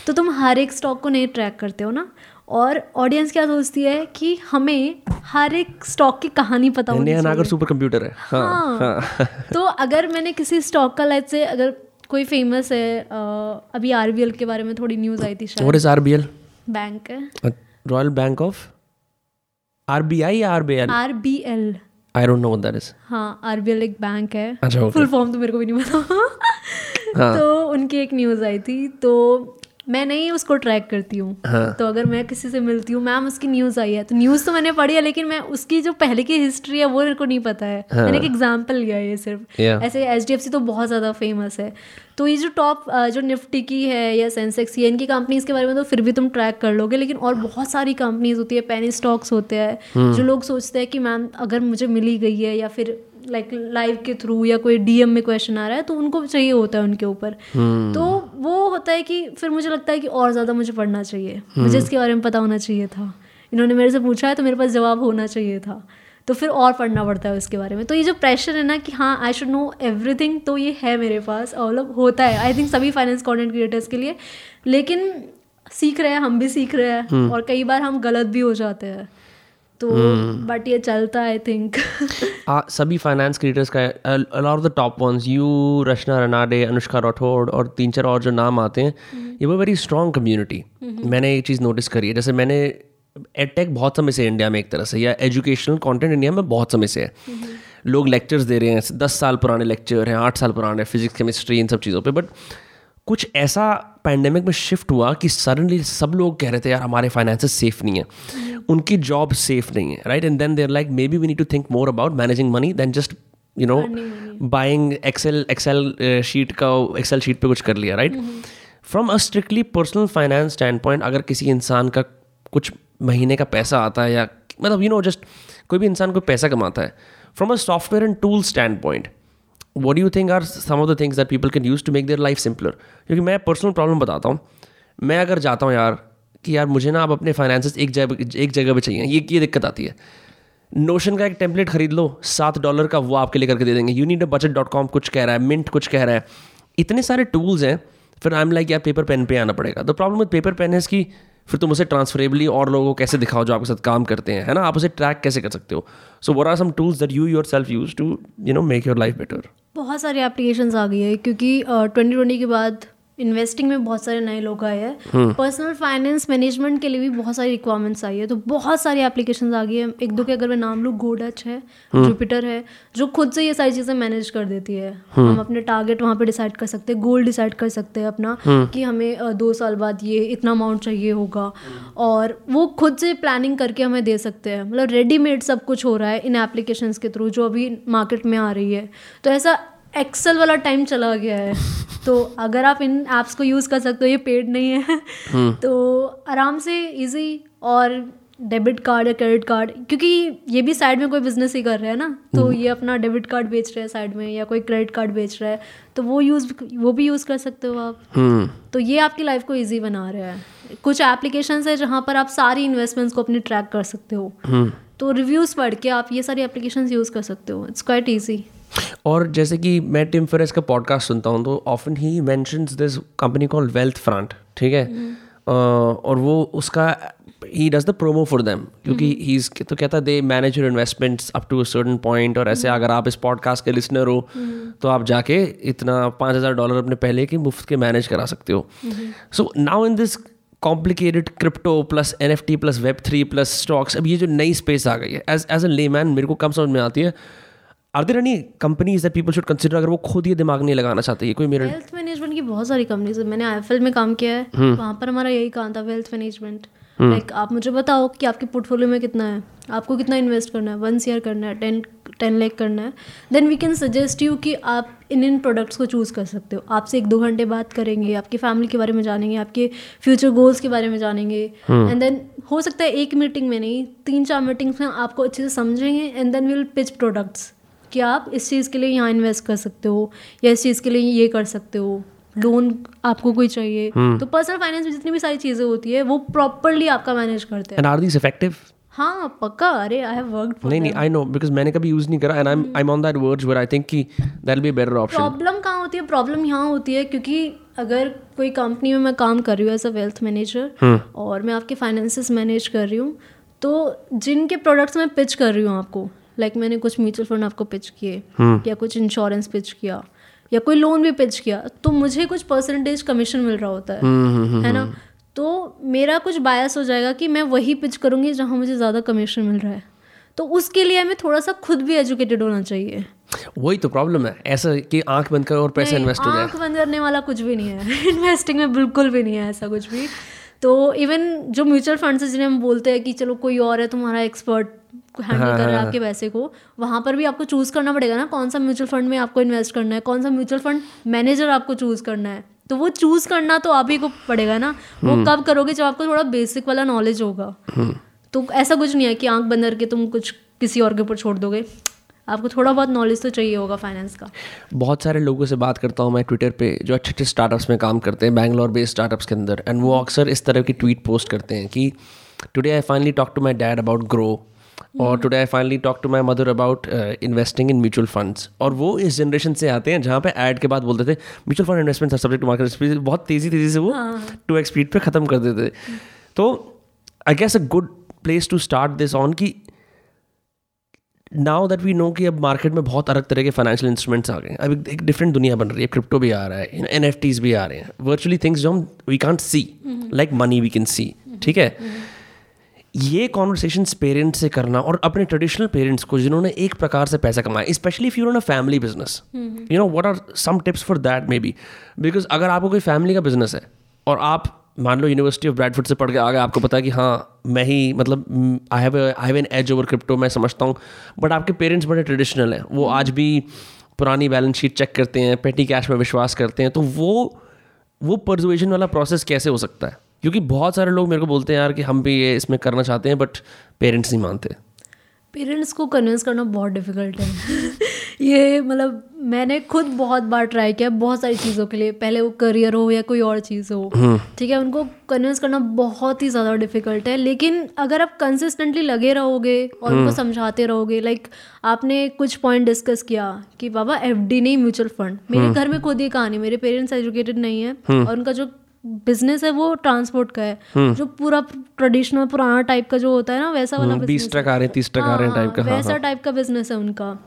तो तुम हर एक स्टॉक को नहीं ट्रैक करते हो ना? और ऑडियंस क्या सोचती है कि हमें हर एक स्टॉक की कहानी पता होनी चाहिए। सुपर कंप्यूटर है। हाँ, हाँ। हाँ। तो अगर मैंने किसी स्टॉक का लाइट से अगर कोई फ़ेमस है अभी आरबीएल के बारे में थोड़ी न्यूज़ आई थी शायद। आर बी आरबीएल बैंक है। रॉयल बैंक ऑफ़ आरबीआई या RBL R B L I don't know what that is हाँ आर एक बैंक है। अच्छा फुल फॉर्म तो मेरे को भी नहीं पता। हाँ। तो उनकी एक न्यूज़ आई थी तो मैं नहीं उसको ट्रैक करती हूँ। हाँ। तो अगर मैं किसी से मिलती हूँ मैम उसकी न्यूज़ आई है। तो न्यूज़ तो मैंने पढ़ी है लेकिन मैं उसकी जो पहले की हिस्ट्री है वो मेरे को नहीं पता है। हाँ. मैंने एक एग्ज़ाम्पल लिया है ये सिर्फ़। Yeah. ऐसे एच तो बहुत ज़्यादा फ़ेमस है। तो ये जो टॉप जो निफ्टी की है या सेंसेक्स की है इनकी कंपनीज़ के बारे में तो फिर भी तुम ट्रैक कर लोगे लेकिन और बहुत सारी कंपनीज़ होती है पेनी स्टॉक्स होते हैं। जो लोग सोचते हैं कि मैम अगर मुझे मिली गई है या फिर लाइक लाइव के थ्रू या कोई डीएम में क्वेश्चन आ रहा है तो उनको चाहिए होता है उनके ऊपर। hmm. तो वो होता है कि फिर मुझे लगता है कि और ज़्यादा मुझे पढ़ना चाहिए। hmm. मुझे इसके बारे में पता होना चाहिए था। इन्होंने मेरे से पूछा है तो मेरे पास जवाब होना चाहिए था। तो फिर और पढ़ना पड़ता है उसके बारे में। तो ये जो प्रेशर है ना कि हाँ आई शुड नो एवरीथिंग तो ये है मेरे पास और मतलब होता है। आई थिंक सभी फाइनेंस कॉन्टेंट क्रिएटर्स के लिए। लेकिन सीख रहे हैं हम भी सीख रहे हैं और कई बार हम गलत भी हो जाते हैं। तो बट ये चलता आई थिंक सभी फाइनेंस क्रिएटर्स का a lot the top ones you Rachana Ranade Anushka Rathore और तीन चार और जो नाम आते हैं ये वो वेरी स्ट्रॉन्ग कम्युनिटी मैंने ये चीज़ नोटिस करी है जैसे मैंने एडटेक बहुत समय से इंडिया में एक तरह से या एजुकेशनल कंटेंट इंडिया में बहुत समय से है। लोग लेक्चर्स दे रहे हैं दस साल पुराने लेक्चर हैं आठ साल पुराने फिजिक्स केमिस्ट्री इन सब चीज़ों पे बट कुछ ऐसा पैंडेमिक में शिफ्ट हुआ कि सडनली सब लोग कह रहे थे यार हमारे फाइनेंसेस सेफ़ नहीं है। उनकी जॉब सेफ़ नहीं है right and then there like maybe we need to think more about managing money then just you know buying excel excel sheet का एक्सेल शीट पे कुछ कर लिया right from a strictly personal finance standpoint अगर किसी इंसान का कुछ महीने का पैसा आता है या मतलब यू नो जस्ट कोई भी इंसान कोई पैसा कमाता है from a software and tool standpoint what do you think are some of the things people can use to make their life simpler? क्योंकि मैं पर्सनल प्रॉब्लम बताता हूँ। मैं अगर जाता हूँ यार कि यार मुझे ना आप अपने फाइनेंसेस एक जगह एक जगह पे चाहिए। ये ये दिक्कत आती है। नोशन का एक टेम्पलेट खरीद लो। सात डॉलर का वो आपके लिए करके दे देंगे। You need a budget dot com कुछ कह रहा है मिंट कुछ कह रहा है। इतने सारे टूल्स हैं। फिर आई एम लाइक यार पेपर पेन पे आना पड़ेगा। The problem with paper pen है कि फिर तुम उसे ट्रांसफरेबली और लोगों को कैसे दिखाओ जो आपके साथ काम करते हैं? है ना? आप उसे ट्रैक कैसे कर सकते हो? So what are some tools that you yourself use to you know make your life better बहुत सारी एप्लीकेशंस आ गई है क्योंकि ट्वेंटी ट्वेंटी के बाद इन्वेस्टिंग में बहुत सारे नए लोग आए हैं। पर्सनल फाइनेंस मैनेजमेंट के लिए भी बहुत सारी रिक्वायरमेंट्स आई है। तो बहुत सारी एप्लीकेशंस आ गई है। एक दो के अगर मैं नाम लूँ गोडच है जुपिटर है जो खुद से ये सारी चीज़ें मैनेज कर देती है। हम अपने टारगेट वहाँ पे डिसाइड कर सकते हैं गोल डिसाइड कर सकते हैं अपना कि हमें दो साल बाद ये इतना अमाउंट चाहिए होगा। और वो खुद से प्लानिंग करके हमें दे सकते हैं। मतलब रेडीमेड सब कुछ हो रहा है इन एप्लीकेशन के थ्रू जो अभी मार्केट में आ रही है। तो ऐसा एक्सेल वाला टाइम चला गया है। तो अगर आप इन ऐप्स को यूज़ कर सकते हो ये पेड नहीं है। तो आराम से इजी और डेबिट कार्ड या क्रेडिट कार्ड क्योंकि ये भी साइड में कोई बिज़नेस ही कर रहा है ना। तो ये अपना डेबिट कार्ड बेच रहे हैं साइड में या कोई क्रेडिट कार्ड बेच रहा है तो वो यूज़ वो भी यूज़ कर सकते हो आप। हम्म। तो ये आपकी लाइफ को ईजी बना रहा है। कुछ एप्लीकेशन है जहाँ पर आप सारी इन्वेस्टमेंट्स को अपनी ट्रैक कर सकते हो। तो रिव्यूज़ पढ़ के आप ये सारी एप्लीकेशन यूज़ कर सकते हो। इट्स क्वाइट ईजी और जैसे कि मैं टिम फेरेस का पॉडकास्ट सुनता हूँ तो often he mentions this company call Wealthfront ठीक है? और वो उसका ही does the promo for them क्योंकि ही तो कहता है they manage your investments up to certain point और ऐसे अगर आप इस पॉडकास्ट के लिसनर हो तो आप जाके इतना पाँच हज़ार डॉलर अपने पहले के मुफ़्त के मैनेज करा सकते हो। So now in this complicated crypto plus N F T plus web three plus stocks अब ये जो नई स्पेस आ गई है एज एज अ ले मैन मेरे को कम समझ में आती है are there any companies that people should consider अगर वो खुद ये दिमाग नहीं लगाना चाहते ये कोई मेरे वेल्थ मैनेजमेंट की बहुत सारी कंपनीज़ है। मैंने आई में काम किया है। वहाँ पर हमारा यही काम था वेल्थ मैनेजमेंट लाइक आप मुझे बताओ कि आपके पोर्टफोलियो में कितना है। आपको कितना इन्वेस्ट करना है? वन ईयर करना है टेन टेन लाख करना है। Then we can suggest you कि आप इन इन प्रोडक्ट्स को चूज़ कर सकते हो। आपसे एक दो घंटे बात करेंगे आपकी फैमिली के बारे में जानेंगे आपके फ्यूचर गोल्स के बारे में जानेंगे। एंड देन हो सकता है एक मीटिंग में नहीं तीन चार मीटिंग्स में आपको अच्छे से समझेंगे and then will pitch products कि आप इस चीज़ के लिए यहाँ इन्वेस्ट कर सकते हो? या इस चीज़ के लिए ये कर सकते हो? लोन आपको कोई चाहिए? तो पर्सनल फाइनेंस में जितनी भी सारी चीज़ें होती है वो प्रॉपरली आपका मैनेज करते हैं। एंड आर दीज इफ़ेक्टिव हाँ पक्का। अरे आई हैव वर्कड नहीं नहीं आई नो बिकॉज़ मैंने कभी यूज़ नहीं करा and I I am on that words where I think कि that be better option problem कहाँ होती है? प्रॉब्लम यहाँ होती है क्योंकि अगर कोई कंपनी में मैं काम कर रही हूँ एज अ वेल्थ मैनेजर और मैं आपके फाइनेंसेस मैनेज कर रही हूँ तो जिनके प्रोडक्ट्स मैं पिच कर रही हूँ आपको लाइक like मैंने कुछ म्यूचुअल फंड आपको पिच किए या कुछ इंश्योरेंस पिच किया या कोई लोन भी पिच किया तो मुझे कुछ परसेंटेज कमीशन मिल रहा होता है है ना? तो मेरा कुछ बायस हो जाएगा कि मैं वही पिच करूँगी जहाँ मुझे ज़्यादा कमीशन मिल रहा है। तो उसके लिए हमें थोड़ा सा खुद भी एजुकेटेड होना चाहिए। वही तो प्रॉब्लम है ऐसा कि आँख बंद कर और पैसे इन्वेस्ट हो जाए। आँख बंद करने वाला कुछ भी नहीं है। इन्वेस्टिंग में बिल्कुल भी नहीं है ऐसा कुछ भी। तो इवन जो म्यूचुअल फंड्स है जिन्हें हम बोलते हैं कि चलो कोई और है तुम्हारा एक्सपर्ट हैंडल कर रहा है आपके पैसे को वहाँ पर भी आपको चूज़ करना पड़ेगा ना कौन सा म्यूचुअल फंड में आपको इन्वेस्ट करना है कौन सा म्यूचुअल फंड मैनेजर आपको चूज़ करना है। तो वो चूज़ करना तो आप ही को पड़ेगा ना। वो कब करोगे जब आपको थोड़ा बेसिक वाला नॉलेज होगा। तो ऐसा कुछ नहीं है कि आँख बंद करके तुम कुछ किसी और के ऊपर छोड़ दोगे। आपको थोड़ा बहुत नॉलेज तो चाहिए होगा फाइनेंस का। बहुत सारे लोगों से बात करता हूँ मैं ट्विटर पे जो अच्छे अच्छे स्टार्टअप्स में काम करते हैं बैंगलोर बेस्ड स्टार्टअप्स के अंदर। एंड वो अक्सर इस तरह की ट्वीट पोस्ट करते हैं कि today I finally talk to my dad about Groww और today I finally talk to my mother about investing in mutual funds और वो इस जनरेशन से आते हैं जहाँ पे ऐड के बाद बोलते थे mutual fund investment subject market speed बहुत तेज़ी तेज़ी से वो टू एक्स स्पीड पे ख़त्म कर देते थे। तो I guess a good place to start this on कि नाउ दैट वी नो कि अब मार्केट में बहुत अलग तरह के फाइनेंशियल इंस्ट्रूमेंट्स आ गए हैं। अब एक- डिफरेंट दुनिया बन रही है। क्रिप्टो भी आ रहा है एन एफ़ टीज भी आ रहे हैं। वर्चुअली थिंग्स जो हम we can't see like money we can see ठीक है? ये कॉन्वर्सेशन पेरेंट्स से करना और अपने ट्रेडिशनल पेरेंट्स को जिन्होंने एक प्रकार से पैसा कमाया specially if you a family business you know what are some tips for that maybe because अगर आपको कोई फैमिली का बिज़नेस है और आप मान लो यूनिवर्सिटी ऑफ़ ब्रैडफोर्ड से पढ़ के आ गए आपको पता है कि हाँ मैं ही मतलब I have I have an edge over crypto मैं समझता हूँ। बट आपके पेरेंट्स बड़े ट्रेडिशनल हैं। वो आज भी पुरानी बैलेंस शीट चेक करते हैं पेटी कैश में विश्वास करते हैं। तो वो वो परजुएशन वाला प्रोसेस कैसे हो सकता है? क्योंकि बहुत सारे लोग मेरे को बोलते हैं यार कि हम भी ये इसमें करना चाहते हैं बट पेरेंट्स नहीं मानते। पेरेंट्स को कन्विंस करना बहुत डिफ़िकल्ट है। ये मतलब मैंने खुद बहुत बार ट्राई किया बहुत सारी चीज़ों के लिए पहले वो करियर हो या कोई और चीज़ हो। ठीक है उनको कन्विंस करना बहुत ही ज़्यादा डिफ़िकल्ट है लेकिन अगर आप कंसिस्टेंटली लगे रहोगे और उनको समझाते रहोगे लाइक आपने कुछ पॉइंट डिस्कस किया कि बाबा एफडी नहीं म्यूचुअल फंड मेरे घर में खुद ये कहानी मेरे पेरेंट्स एजुकेटेड नहीं है और उनका जो बिज़नेस है वो ट्रांसपोर्ट का है। जो पूरा ट्रेडिशनल पुराना टाइप का जो होता है ना वैसा वाला बीस ट्रक आ रहे हैं तीस ट्रक आ रहे हैं टाइप का हाँ, वैसा टाइप का बिज़नेस है उनका।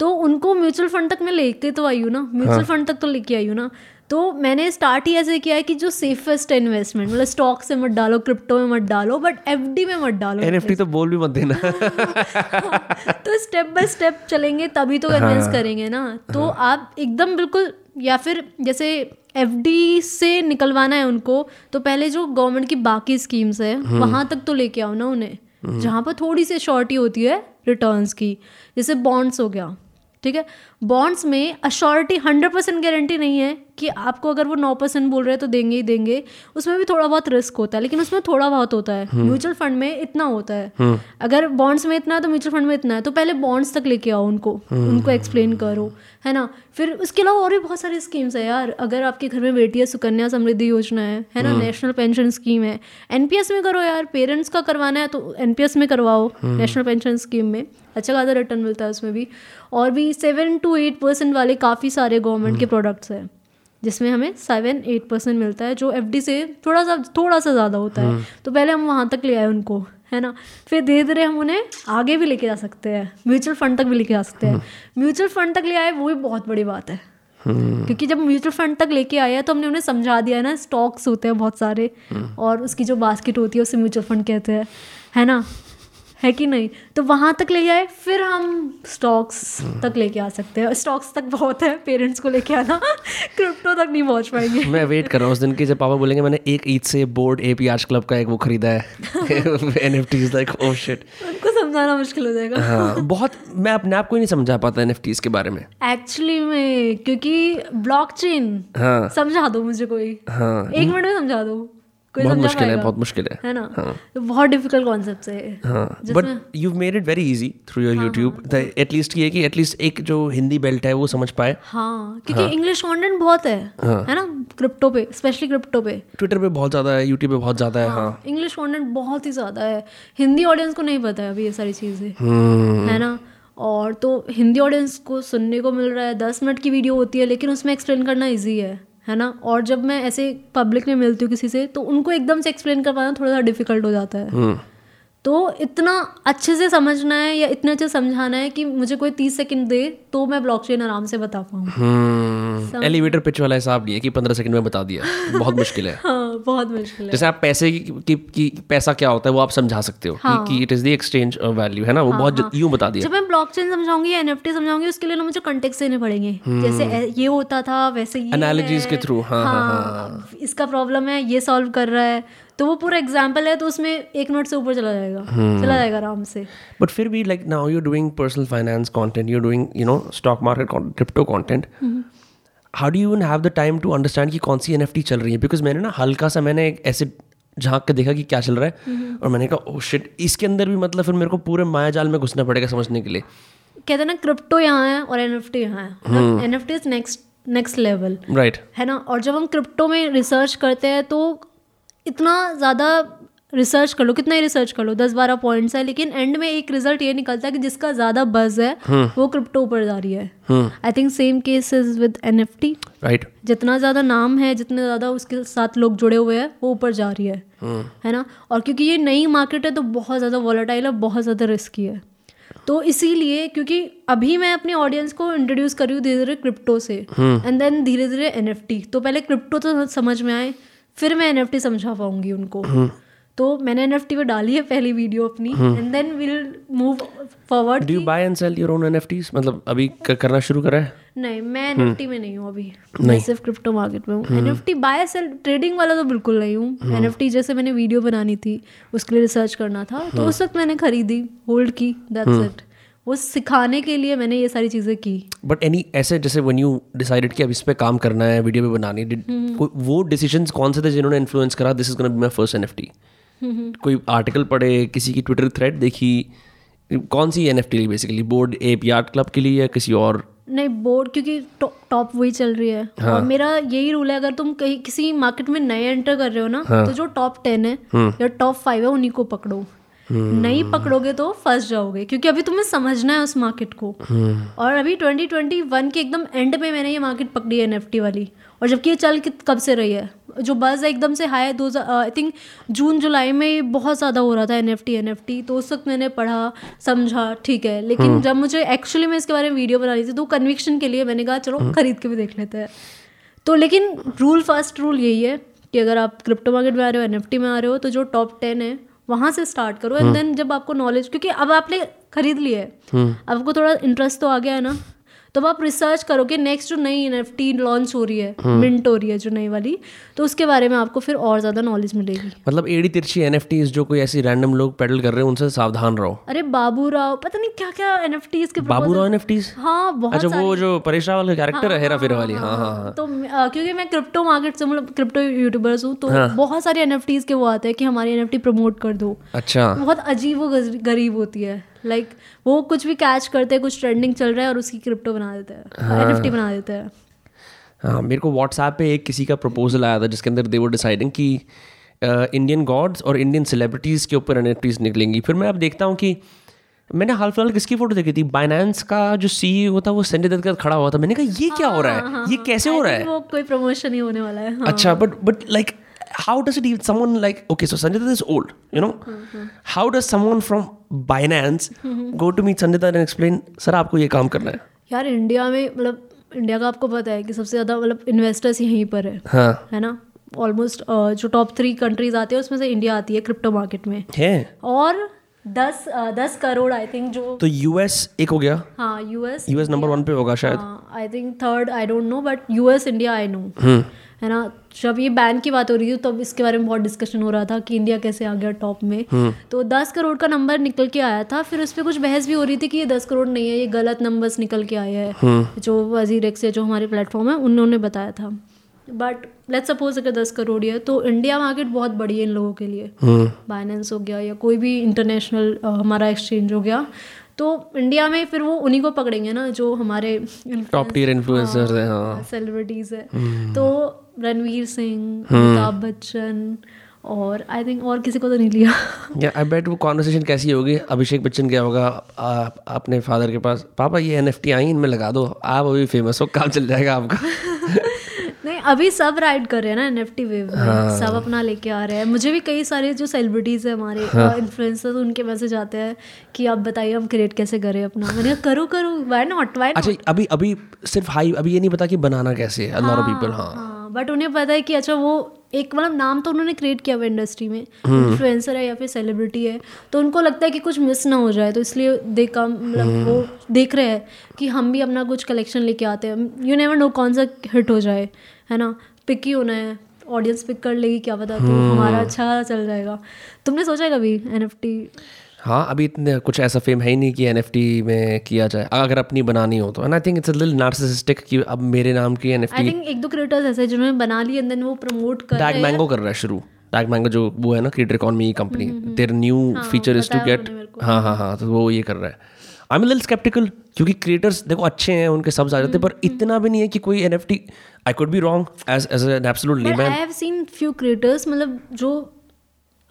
तो उनको म्यूचुअल फंड तक मैं लेके तो आई हूँ ना म्यूचुअल फंड तक तो लेके आई हूँ ना। तो मैंने स्टार्ट ही ऐसे किया है कि जो सेफेस्ट इन्वेस्टमेंट मतलब स्टॉक से मत डालो क्रिप्टो में मत डालो बट एफडी में मत डालो। एनएफटी तो बोल भी मत देना। तो स्टेप बाय स्टेप चलेंगे तभी तो कन्विंस हाँ, करेंगे ना। तो हाँ. आप एकदम बिल्कुल या फिर जैसे एफडी से निकलवाना है उनको तो पहले जो गवर्नमेंट की बाकी स्कीम्स है वहाँ वहाँ तक तो लेके आओ ना उन्हें। जहाँ जहाँ पर थोड़ी सी शॉर्टी होती है रिटर्न्स की जैसे बॉन्ड्स हो गया। ठीक है? बॉन्ड्स में अश्योरिटी हंड्रेड परसेंट गारंटी नहीं है कि आपको अगर वो नौ परसेंट बोल रहे हैं तो देंगे ही देंगे। उसमें भी थोड़ा बहुत रिस्क होता है लेकिन उसमें थोड़ा बहुत होता है। म्यूचुअल हम्म। फंड में इतना होता है। हम्म। अगर बॉन्ड्स में इतना है तो म्यूचुअल फंड में इतना है तो पहले बॉन्ड्स तक लेके आओ उनको हम्म। उनको एक्सप्लेन करो है ना? फिर उसके अलावा और भी बहुत सारी स्कीम्स है यार। अगर आपके घर में बेटी है सुकन्या समृद्धि योजना है है ना? नेशनल पेंशन स्कीम है। एनपीएस में करो यार पेरेंट्स का करवाना है तो एनपीएस में करवाओ नेशनल पेंशन स्कीम में। अच्छा खासा रिटर्न मिलता है उसमें भी। और भी सेवन टू एट परसेंट वाले काफ़ी सारे गवर्नमेंट के प्रोडक्ट्स हैं जिसमें हमें सेवन एट परसेंट मिलता है जो एफडी से थोड़ा सा थोड़ा सा ज़्यादा होता है। हम्म। तो पहले हम वहाँ तक ले आए उनको है ना? फिर धीरे धीरे हम उन्हें आगे भी लेके जा सकते हैं म्यूचुअल फंड तक भी लेके जा सकते हैं। म्यूचुअल हम्म। फंड तक ले आए वो भी बहुत बड़ी बात है। हम्म। क्योंकि जब म्यूचुअल फंड तक लेके आया तो हमने उन्हें समझा दिया है ना स्टॉक्स होते हैं बहुत सारे और उसकी जो बास्केट होती है उसे म्यूचुअल फंड कहते हैं है ना? है कि नहीं? तो वहाँ तक ले जाए फिर हम स्टॉक्स तक लेके आ सकते हैं। स्टॉक्स तक बहुत है पेरेंट्स को लेके आना। क्रिप्टो तक नहीं पहुँच पाएँगे। मैं वेट कर रहा हूँ। उस दिन की जब पापा बोलेंगे मैंने एक ईद से बोर्ड ए पी आर्च क्लब का एक वो खरीदा है। N F Ts like oh shit उनको समझाना मुश्किल हो जाएगा। हाँ बहुत मैं अपने आप को ही नहीं समझा पाता एन एफ़ टीज के बारे में। एक्चुअली में क्योंकि ब्लॉक चेन हाँ। समझा दो मुझे कोई। हाँ। एक मिनट में समझा दो। बहुत मुश्किल है बहुत मुश्किल है। है ना? हाँ. तो बहुत डिफ़िकल्ट कॉन्सेप्ट है हाँ but you made it very easy through your YouTube at least ये कि एटलीस्ट एक जो हिंदी बेल्ट है वो समझ पाए। हाँ क्योंकि इंग्लिश हाँ. कंटेंट बहुत है हाँ. है ना? क्रिप्टो पे स्पेशली क्रिप्टो पे। ट्विटर पे बहुत ज़्यादा है यूट्यूब पे बहुत ज़्यादा है हाँ इंग्लिश कंटेंट बहुत ही ज़्यादा है। हिंदी ऑडियंस को नहीं पता है अभी ये सारी चीज़ें। हम्म। है ना? और तो हिंदी ऑडियंस को सुनने को मिल रहा है दस मिनट की वीडियो होती है लेकिन उसमें एक्सप्लेन करना ईजी है। है ना और जब मैं ऐसे पब्लिक में मिलती हूँ किसी से तो उनको एकदम से एक्सप्लेन कर पाना थोड़ा सा डिफ़िकल्ट हो जाता है हम्म। तो इतना अच्छे से समझना है या इतने अच्छे समझाना है कि मुझे कोई तीस सेकंड दे तो मैं ब्लॉकचेन आराम से बता पाऊँ। एलिवेटर पिच वाला हिसाब नहीं है कि पंद्रह सेकंड में बता दिया। बहुत मुश्किल है। हाँ बहुत मुश्किल है। जैसे आप पैसे की, की, की पैसा क्या होता है वो आप समझा सकते हो हाँ. कि it is the exchange value है ना? वो हाँ, बहुत हाँ. यूँ बता दिया। जब मैं ब्लॉकचेन समझाऊँगी एनएफटी समझाऊँगी उसके लिए ना मुझे कॉन्टेक्स्ट देने पड़ेंगे। हम्म। जैसे ये होता था वैसे ये एनालॉजीज के थ्रू हाँ, हाँ, हाँ, हाँ, इसका प्रॉब्लम है ये सॉल्व कर रहा है। तो वो पूरा एग्ज़ाम्पल है तो उसमें एक मिनट से ऊपर चला जाएगा। hmm. चला जाएगा आराम से। बट फिर भी like now you doing personal finance content you doing you know stock market crypto content how do you have the time to understand कि कौन सी एन चल रही है? बिकॉज़ मैंने ना हल्का सा मैंने एक ऐसे झाँक के देखा कि क्या चल रहा है। hmm. और मैंने कहा ओ oh शिट इसके अंदर भी मतलब फिर मेरे को पूरे माया जाल में घुसना पड़ेगा समझने के लिए. कहते हैं ना क्रिप्टो यहाँ है और एन एफ़ टी यहाँ है। N F T is next next level right है ना? और जब हम क्रिप्टो में रिसर्च करते हैं तो इतना ज़्यादा रिसर्च कर लो कितना ही रिसर्च कर लो दस बारह पॉइंट्स है लेकिन एंड में एक रिज़ल्ट ये निकलता है कि जिसका ज़्यादा बज है hmm. वो क्रिप्टो ऊपर जा रही है। I think same case is with N F T right जितना ज़्यादा नाम है जितने ज़्यादा उसके साथ लोग जुड़े हुए हैं वो ऊपर जा रही है। hmm. है ना? और क्योंकि ये नई मार्केट है तो बहुत ज़्यादा वॉलेटाइल है बहुत ज़्यादा रिस्की है। तो इसीलिए क्योंकि अभी मैं अपने ऑडियंस को इंट्रोड्यूस कर रही हूँ धीरे धीरे क्रिप्टो से एंड देन धीरे धीरे एन तो पहले क्रिप्टो तो समझ में आए फिर मैं एनएफटी समझा पाऊँगी उनको। हम्म। तो मैंने एन पे डाली है पहली वीडियो अपनी and then will move forward do buy and sell your own NFTs मतलब अभी करना शुरू करा है? नहीं मैं एनएफटी हम्म। में नहीं हूँ अभी। मैं सिर्फ़ क्रिप्टो मार्केट में हूँ। एनएफटी बाय सेल ट्रेडिंग वाला तो बिल्कुल नहीं हूँ। एनएफटी हम्म। जैसे मैंने वीडियो बनानी थी उसके लिए रिसर्च करना था तो उस वक्त मैंने खरीदी होल्ड की दैट्स इट वो सिखाने के लिए मैंने ये सारी चीज़ें की बट एनी ऐसे जैसे वन यू डिसाइडेड कि अब इस पे काम करना है वीडियो पे बनानी हम्म। वो डिसीजंस कौन से थे जिन्होंने इन्फ्लुएंस करा this is gonna be my first N कोई आर्टिकल पढ़े किसी की ट्विटर थ्रेड देखी कौन सी N F T basically bored ape yacht club के लिए या किसी और नहीं बोर्ड क्योंकि टॉप वही चल रही है हाँ। और मेरा यही रूल है अगर तुम कहीं किसी मार्केट में नए एंटर कर रहे हो ना हाँ। तो जो टॉप टेन है हम्म। या टॉप फाइव है उन्हीं को पकड़ो नहीं पकड़ोगे तो फंस जाओगे क्योंकि अभी तुम्हें समझना है उस मार्केट को। हम्म। और अभी 2021 के एकदम एंड पे मैंने ये मार्केट पकड़ी है एनएफटी वाली। और जबकि ये चल कब से रही है? जो बज़ है एकदम से हाई दो आई थिंक जून जुलाई में ये बहुत ज़्यादा हो रहा था एन एनएफटी एनएफटी तो उस वक्त मैंने पढ़ा समझा ठीक है। लेकिन हम्म। जब मुझे एक्चुअली मैं इसके बारे में वीडियो बना रही थी तो कन्विक्शन के लिए मैंने कहा चलो खरीद के भी देख लेते हैं। तो लेकिन रूल फ़र्स्ट रूल यही है कि अगर आप क्रिप्टो मार्केट में आ रहे हो एनएफटी में आ रहे हो तो जो टॉप टेन है वहाँ से स्टार्ट करो एंड देन जब आपको नॉलेज क्योंकि अब आपने खरीद लिया है आपको थोड़ा इंटरेस्ट तो आ गया है ना तो आप रिसर्च करो कि नेक्स्ट जो नई एनएफटी लॉन्च हो रही है मिंट हो रही है जो नई वाली तो उसके बारे में आपको फिर और ज़्यादा नॉलेज मिलेगी। मतलब एड़ी तिरछी एन जो कोई ऐसी रैंडम लोग पेडल कर रहे हैं उनसे सावधान रहो। अरे बाबू राव पता नहीं क्या क्या एन के बाबू राव एन हाँ बहुत अच्छा वो जो परेश रावल का कैरेक्टर है हेरा फेरा वाली हाँ हाँ हाँ। तो क्योंकि मैं क्रिप्टो मार्केट से मतलब क्रिप्टो यूट्यूबर्स हूँ तो बहुत सारे एन के वो आते हैं कि हमारी एन प्रमोट कर दो। अच्छा। बहुत अजीब व गरीब होती है। लाइक like, वो कुछ भी कैच करते हैं कुछ ट्रेंडिंग चल रहा है और उसकी क्रिप्टो बना देते हैं एन बना देते हैं। हाँ मेरे को व्हाट्सएप पे एक किसी का प्रपोजल आया था जिसके अंदर दे वो डिसाइडिंग कि इंडियन गॉड्स और इंडियन सेलिब्रिटीज़ के ऊपर एन निकलेंगी। फिर मैं अब देखता हूँ कि मैंने हाल फ़िलहाल किसकी फ़ोटो देखी थी? बाइनेंस का जो सीईओ था वो संजय दत्त का खड़ा हुआ था। मैंने कहा ये क्या हो रहा है? ये कैसे हो रहा है? वो कोई प्रमोशन ही होने वाला है हाँ। अच्छा but but like how does it even someone like okay so sanjay is old you know? Mm-hmm. how does someone from binance mm-hmm. go to meet sanjay and explain sir आपको ये काम करना है? यार इंडिया में मतलब India का आपको पता है कि सबसे ज़्यादा मतलब इन्वेस्टर्स यहीं पर है हाँ। है ना? ऑलमोस्ट जो टॉप थ्री कंट्रीज़ आती है उसमें से इंडिया आती है क्रिप्टो मार्केट में। है। और दस दस करोड़ आई थिंक जो तो यूएस एक हो गया? हाँ यूएस यूएस नंबर वन पे होगा शायद। I think third I don't know but US India I know है ना? जब ये बैन की बात हो रही थी तब इसके बारे में बहुत डिस्कशन हो रहा था कि इंडिया कैसे आ गया टॉप में। तो दस करोड़ का नंबर निकल के आया था फिर उस पर कुछ बहस भी हो रही थी कि ये दस करोड़ नहीं है ये गलत नंबर्स निकल के आए हैं। जो वज़ीर एक्स है जो हमारे प्लेटफॉर्म है उन्होंने बताया था। बट लेट्स सपोज़ अगर दस करोड़ है तो इंडिया मार्केट बहुत बड़ी है इन लोगों के लिए। हम्म। बाइनेंस हो गया या कोई भी इंटरनेशनल हमारा एक्सचेंज हो गया तो इंडिया में फिर वो उन्हीं को पकड़ेंगे ना जो हमारे टॉप टियर इन्फ्लुएंसर्स हैं हाँ। सेलिब्रिटीज है। तो रणवीर सिंह अमिताभ बच्चन और आई थिंक और किसी को तो नहीं लिया। या आई बेट वो कॉन्वर्सेशन कैसी होगी? अभिषेक बच्चन क्या होगा? आप अपने फादर के पास। पापा ये एनएफटी आई इनमें लगा दो। आप अभी फ़ेमस हो काम चल जाएगा आपका। नहीं अभी सब राइड कर रहे हैं ना एनएफटी वेव में। सब अपना लेके आ रहे हैं। मुझे भी कई सारे जो सेलिब्रिटीज है हमारे इन्फ्लुएंसर्स उनके मैसेज आते हैं कि आप बताइए हम क्रिएट कैसे करें अपना। मैंने कहा करो करो। वाई नॉट वाई अच्छा अभी अभी सिर्फ़ हाई अभी ये नहीं पता कि बनाना कैसे है। लॉट ऑफ़ पीपल हाँ। हाँ। बट उन्हें पता है कि अच्छा वो एक मतलब नाम तो उन्होंने क्रिएट किया हुआ इंडस्ट्री में। इन्फ्लुएंसर है या फिर सेलिब्रिटी है तो उनको लगता है कि कुछ मिस ना हो जाए तो इसलिए दे कम मतलब वो देख रहे हैं कि हम भी अपना कुछ कलेक्शन लेके आते हैं। यू नेवर नो कौन सा हिट हो जाए है ना? पिक ही होना है ऑडियंस पिक कर लेगी क्या पता तो हमारा अच्छा चल जाएगा। तुमने सोचा है कभी एनएफटी हाँ अभी इतने कुछ ऐसा फेम है ही नहीं कि एनएफटी में किया जाए। अगर अपनी बनानी हो तो। And I think it's little narcissistic कि अब मेरे नाम की एन एफ़ आई थिंक एक दो क्रिएटर्स ऐसे जिन्होंने बना ली एंड देन वो प्रमोट कर टैग मैंगो कर रहा है शुरू। टैग मैंगो जो वो है ना creator economy company their new feature is to get हाँ हाँ हाँ तो वो ये कर रहा है। आई एम लिटिल स्केप्टिकल क्योंकि क्रिएटर्स देखो अच्छे हैं उनके सब आ जाते हैं पर इतना भी नहीं है कि कोई N T I could be wrong as as an absolute but I layman have seen few creators मतलब जो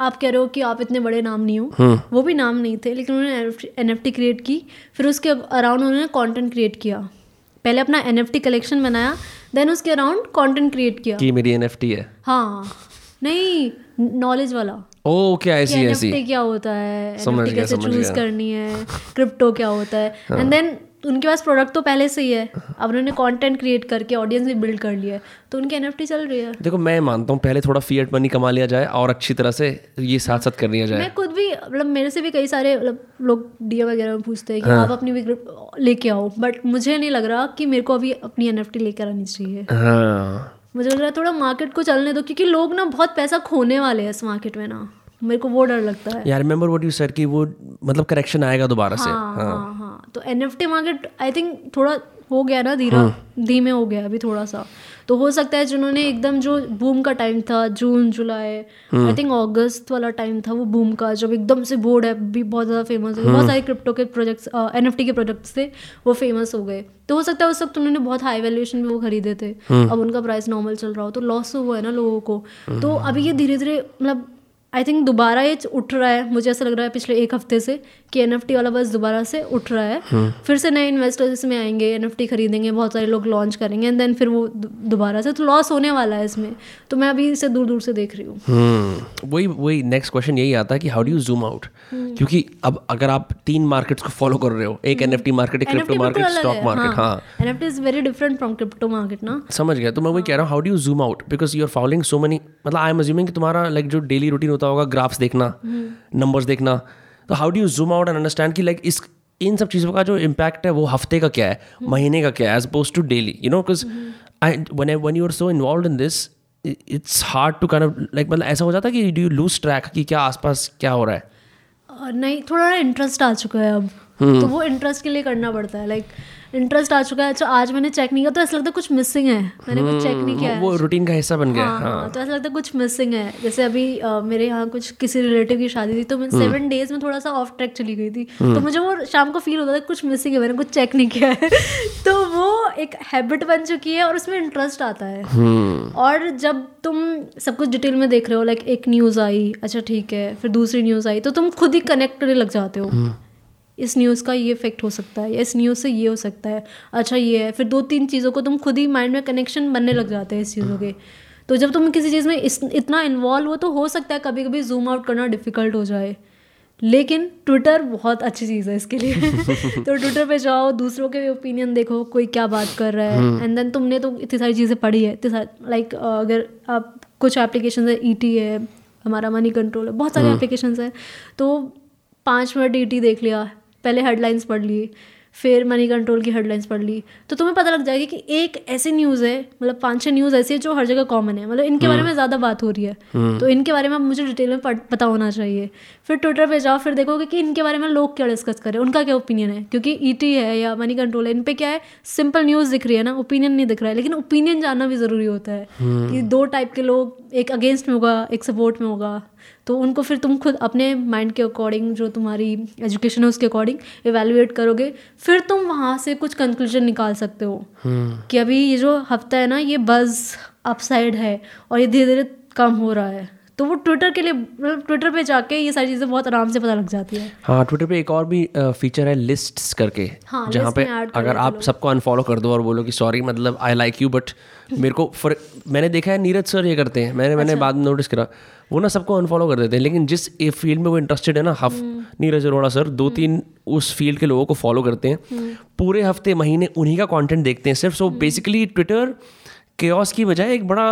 आप कह रहे हो कि आप इतने बड़े नाम नहीं हो। वो भी नाम नहीं थे लेकिन उन्होंने एन एफ़ टी क्रिएट की। फिर उसके अराउंड उन्होंने कंटेंट क्रिएट किया। पहले अपना एन एफ़ टी कलेक्शन बनाया देन उसके अराउंड कंटेंट क्रिएट किया। कि मेरी एन एफ़ टी है। हाँ। नहीं नॉलेज वाला। ओ क्या ऐसी ऐसी NFT क्या होता है? समझ NFT गया, कैसे चूज़ करनी है? क्रिप्टो क्या होता है? एंड देन उनके पास प्रोडक्ट तो पहले से ही है। अब उन्होंने कंटेंट क्रिएट करके ऑडियंस भी बिल्ड कर लिया है। तो उनकी एनएफटी चल रही है। देखो मैं मानता हूँ पहले थोड़ा फिएट मनी कमा लिया जाए और अच्छी तरह से ये साथ साथ कर लिया जाए। मैं खुद भी मतलब मेरे से भी कई सारे मतलब लोग डीएम वगैरह में पूछते हैं कि हाँ। आप अपनी भी लेके आओ। बट मुझे नहीं लग रहा कि मेरे को अभी अपनी एनएफटी लेकर आनी चाहिए। हाँ। मुझे लग रहा है थोड़ा मार्केट को चलने दो क्योंकि लोग ना बहुत पैसा खोने वाले हैं इस मार्केट में ना। मेरे को वो डर लगता है। यार रिमेंबर व्हाट यू सेड कि वो मतलब करेक्शन आएगा दोबारा से। हाँ। हाँ हाँ। तो N F T market I think थोड़ा हो गया ना धीरा धीमे हो गया अभी थोड़ा सा। तो हो सकता है जिन्होंने एकदम जो बूम का टाइम था जून जुलाई आई थिंक अगस्त वाला टाइम था वो बूम का जब एकदम से बोर्ड ऐप भी बहुत ज़्यादा फ़ेमस हुई बहुत सारे क्रिप्टो के प्रोजेक्ट्स एन एफ़ के प्रोजेक्ट्स थे वो फ़ेमस हो गए। तो हो सकता है उस वक्त उन्होंने बहुत हाई वैल्यूएशन में वो खरीदे थे। अब उनका प्राइस नॉर्मल चल रहा हो तो लॉस तो हुआ है ना लोगों को। तो अभी ये धीरे धीरे मतलब आई थिंक दोबारा ये उठ रहा है। मुझे ऐसा लग रहा है पिछले एक हफ़्ते से कि एनएफटी वाला बस दोबारा से उठ रहा है। हुँ. फिर से नए इन्वेस्टर्स इसमें आएँगे एनएफटी खरीदेंगे बहुत सारे लोग लॉन्च करेंगे एंड देन फिर वो दोबारा से तो लॉस होने वाला है इसमें। तो मैं अभी इसे दूर दूर से देख रही हूँ। हम्म, वही वही नेक्स्ट क्वेश्चन यही आता है कि how do you zoom out क्योंकि अब अगर आप तीन मार्केट्स को फॉलो कर रहे हो एक एनएफटी मार्केट एक क्रिप्टो मार्केट स्टॉक मार्केट हाँ। N is very different from crypto market ना। समझ गया तो मैं वही कह रहा हूँ how do you zoom out because you are following so money मतलब आई एम अज्यूमिंग तुम्हारा लाइक जो डेली रूटीन होता होगा ग्राफ्स देखना नंबर्स देखना। तो how do you zoom out and understand कि लाइक इस, इन सब चीज़ों का जो इम्पैक्ट है, वो हफ़्ते का क्या है, महीने का क्या है as oppose to daily you know because I one one you are so involve in this it's hard to of like मतलब ऐसा हो जाता है कि डू यू लूज ट्रैक कि क्या आसपास क्या हो रहा है? नहीं थोड़ा इंटरेस्ट आ चुका है अब। तो वो इंटरेस्ट के लिए करना पड़ता है लाइक इंटरेस्ट आ चुका है अच्छा आज मैंने चेक नहीं किया तो ऐसा लगता है कुछ मिसिंग है। मैंने कुछ चेक नहीं किया वो रूटीन का हिस्सा बन गया हाँ, हाँ। तो ऐसा लगता है कुछ मिसिंग है। जैसे अभी अ, मेरे यहाँ कुछ किसी रिलेटिव की शादी थी तो मैं सेवन डेज़ में थोड़ा सा ऑफ़ ट्रैक चली गई थी। तो मुझे वो शाम को फील होता था कुछ मिसिंग है मैंने कुछ चेक नहीं किया है। तो वो एक हैबिट बन चुकी है और उसमें इंटरेस्ट आता है। और जब तुम सब कुछ डिटेल में देख रहे हो लाइक एक न्यूज़ आई अच्छा ठीक है फिर दूसरी न्यूज़ आई तो तुम खुद ही कनेक्ट करने लग जाते हो। इस न्यूज़ का ये इफ़ेक्ट हो सकता है या इस न्यूज़ से ये हो सकता है। अच्छा ये है। फिर दो तीन चीज़ों को तुम खुद ही माइंड में कनेक्शन बनने लग जाते हैं इस चीज़ों के। तो जब तुम किसी चीज़ में इस इतना इन्वॉल्व हो तो हो सकता है कभी कभी जूम आउट करना डिफ़िकल्ट हो जाए। लेकिन ट्विटर बहुत अच्छी चीज़ है इसके लिए। तो ट्विटर पे जाओ दूसरों के ओपिनियन देखो कोई क्या बात कर रहा है। एंड देन तुमने तो इतनी सारी चीज़ें पढ़ी है। इतनी सारी लाइक अगर आप कुछ एप्लीकेशन है ई टी है हमारा मनी कंट्रोल है बहुत सारे एप्लीकेशन है। तो पाँच मिनट ई टी देख लिया पहले हेडलाइंस पढ़ ली फिर मनी कंट्रोल की हेडलाइंस पढ़ ली तो तुम्हें पता लग जाएगी कि एक ऐसी न्यूज़ है मतलब पाँच छह न्यूज़ ऐसी है जो हर जगह कॉमन है। मतलब इनके बारे में ज़्यादा बात हो रही है। तो इनके बारे में मुझे डिटेल में पता होना चाहिए। फिर ट्विटर पे जाओ फिर देखोगे कि इनके बारे में लोग क्या डिस्कस करें उनका क्या ओपिनियन है? क्योंकि ईटी है या मनी कंट्रोल है इन पर क्या है? सिंपल न्यूज़ दिख रही है ना ओपिनियन नहीं दिख रहा है लेकिन ओपिनियन जानना भी ज़रूरी होता है कि दो टाइप के लोग एक अगेंस्ट में होगा एक सपोर्ट में होगा। तो उनको फिर तुम खुद अपने माइंड के अकॉर्डिंग जो तुम्हारी एजुकेशन है उसके अकॉर्डिंग एवेलुएट करोगे फिर तुम वहाँ से कुछ कंक्लूजन निकाल सकते हो। कि अभी ये जो हफ़्ता है ना ये बस अपसाइड है और ये धीरे धीरे कम हो रहा है। तो वो ट्विटर के लिए मतलब ट्विटर पे जाके ये सारी चीज़ें बहुत आराम से पता लग जाती है। हाँ ट्विटर पे एक और भी फीचर है लिस्ट्स करके हाँ, जहाँ पे अगर आप सबको अनफॉलो कर दो और बोलो कि सॉरी मतलब आई लाइक यू बट मेरे को फर मैंने देखा है नीरज सर ये करते हैं। मैंने मैंने बाद में नोटिस करा वो ना सबको अनफॉलो कर देते हैं लेकिन जिस फ़ील्ड में वो इंटरेस्टेड है ना हफ नीरज अरोड़ा सर दो तीन उस फ़ील्ड के लोगों को फॉलो करते हैं। पूरे हफ़्ते महीने उन्हीं का कंटेंट देखते हैं सिर्फ़। सो बेसिकली ट्विटर केओस की बजाय एक बड़ा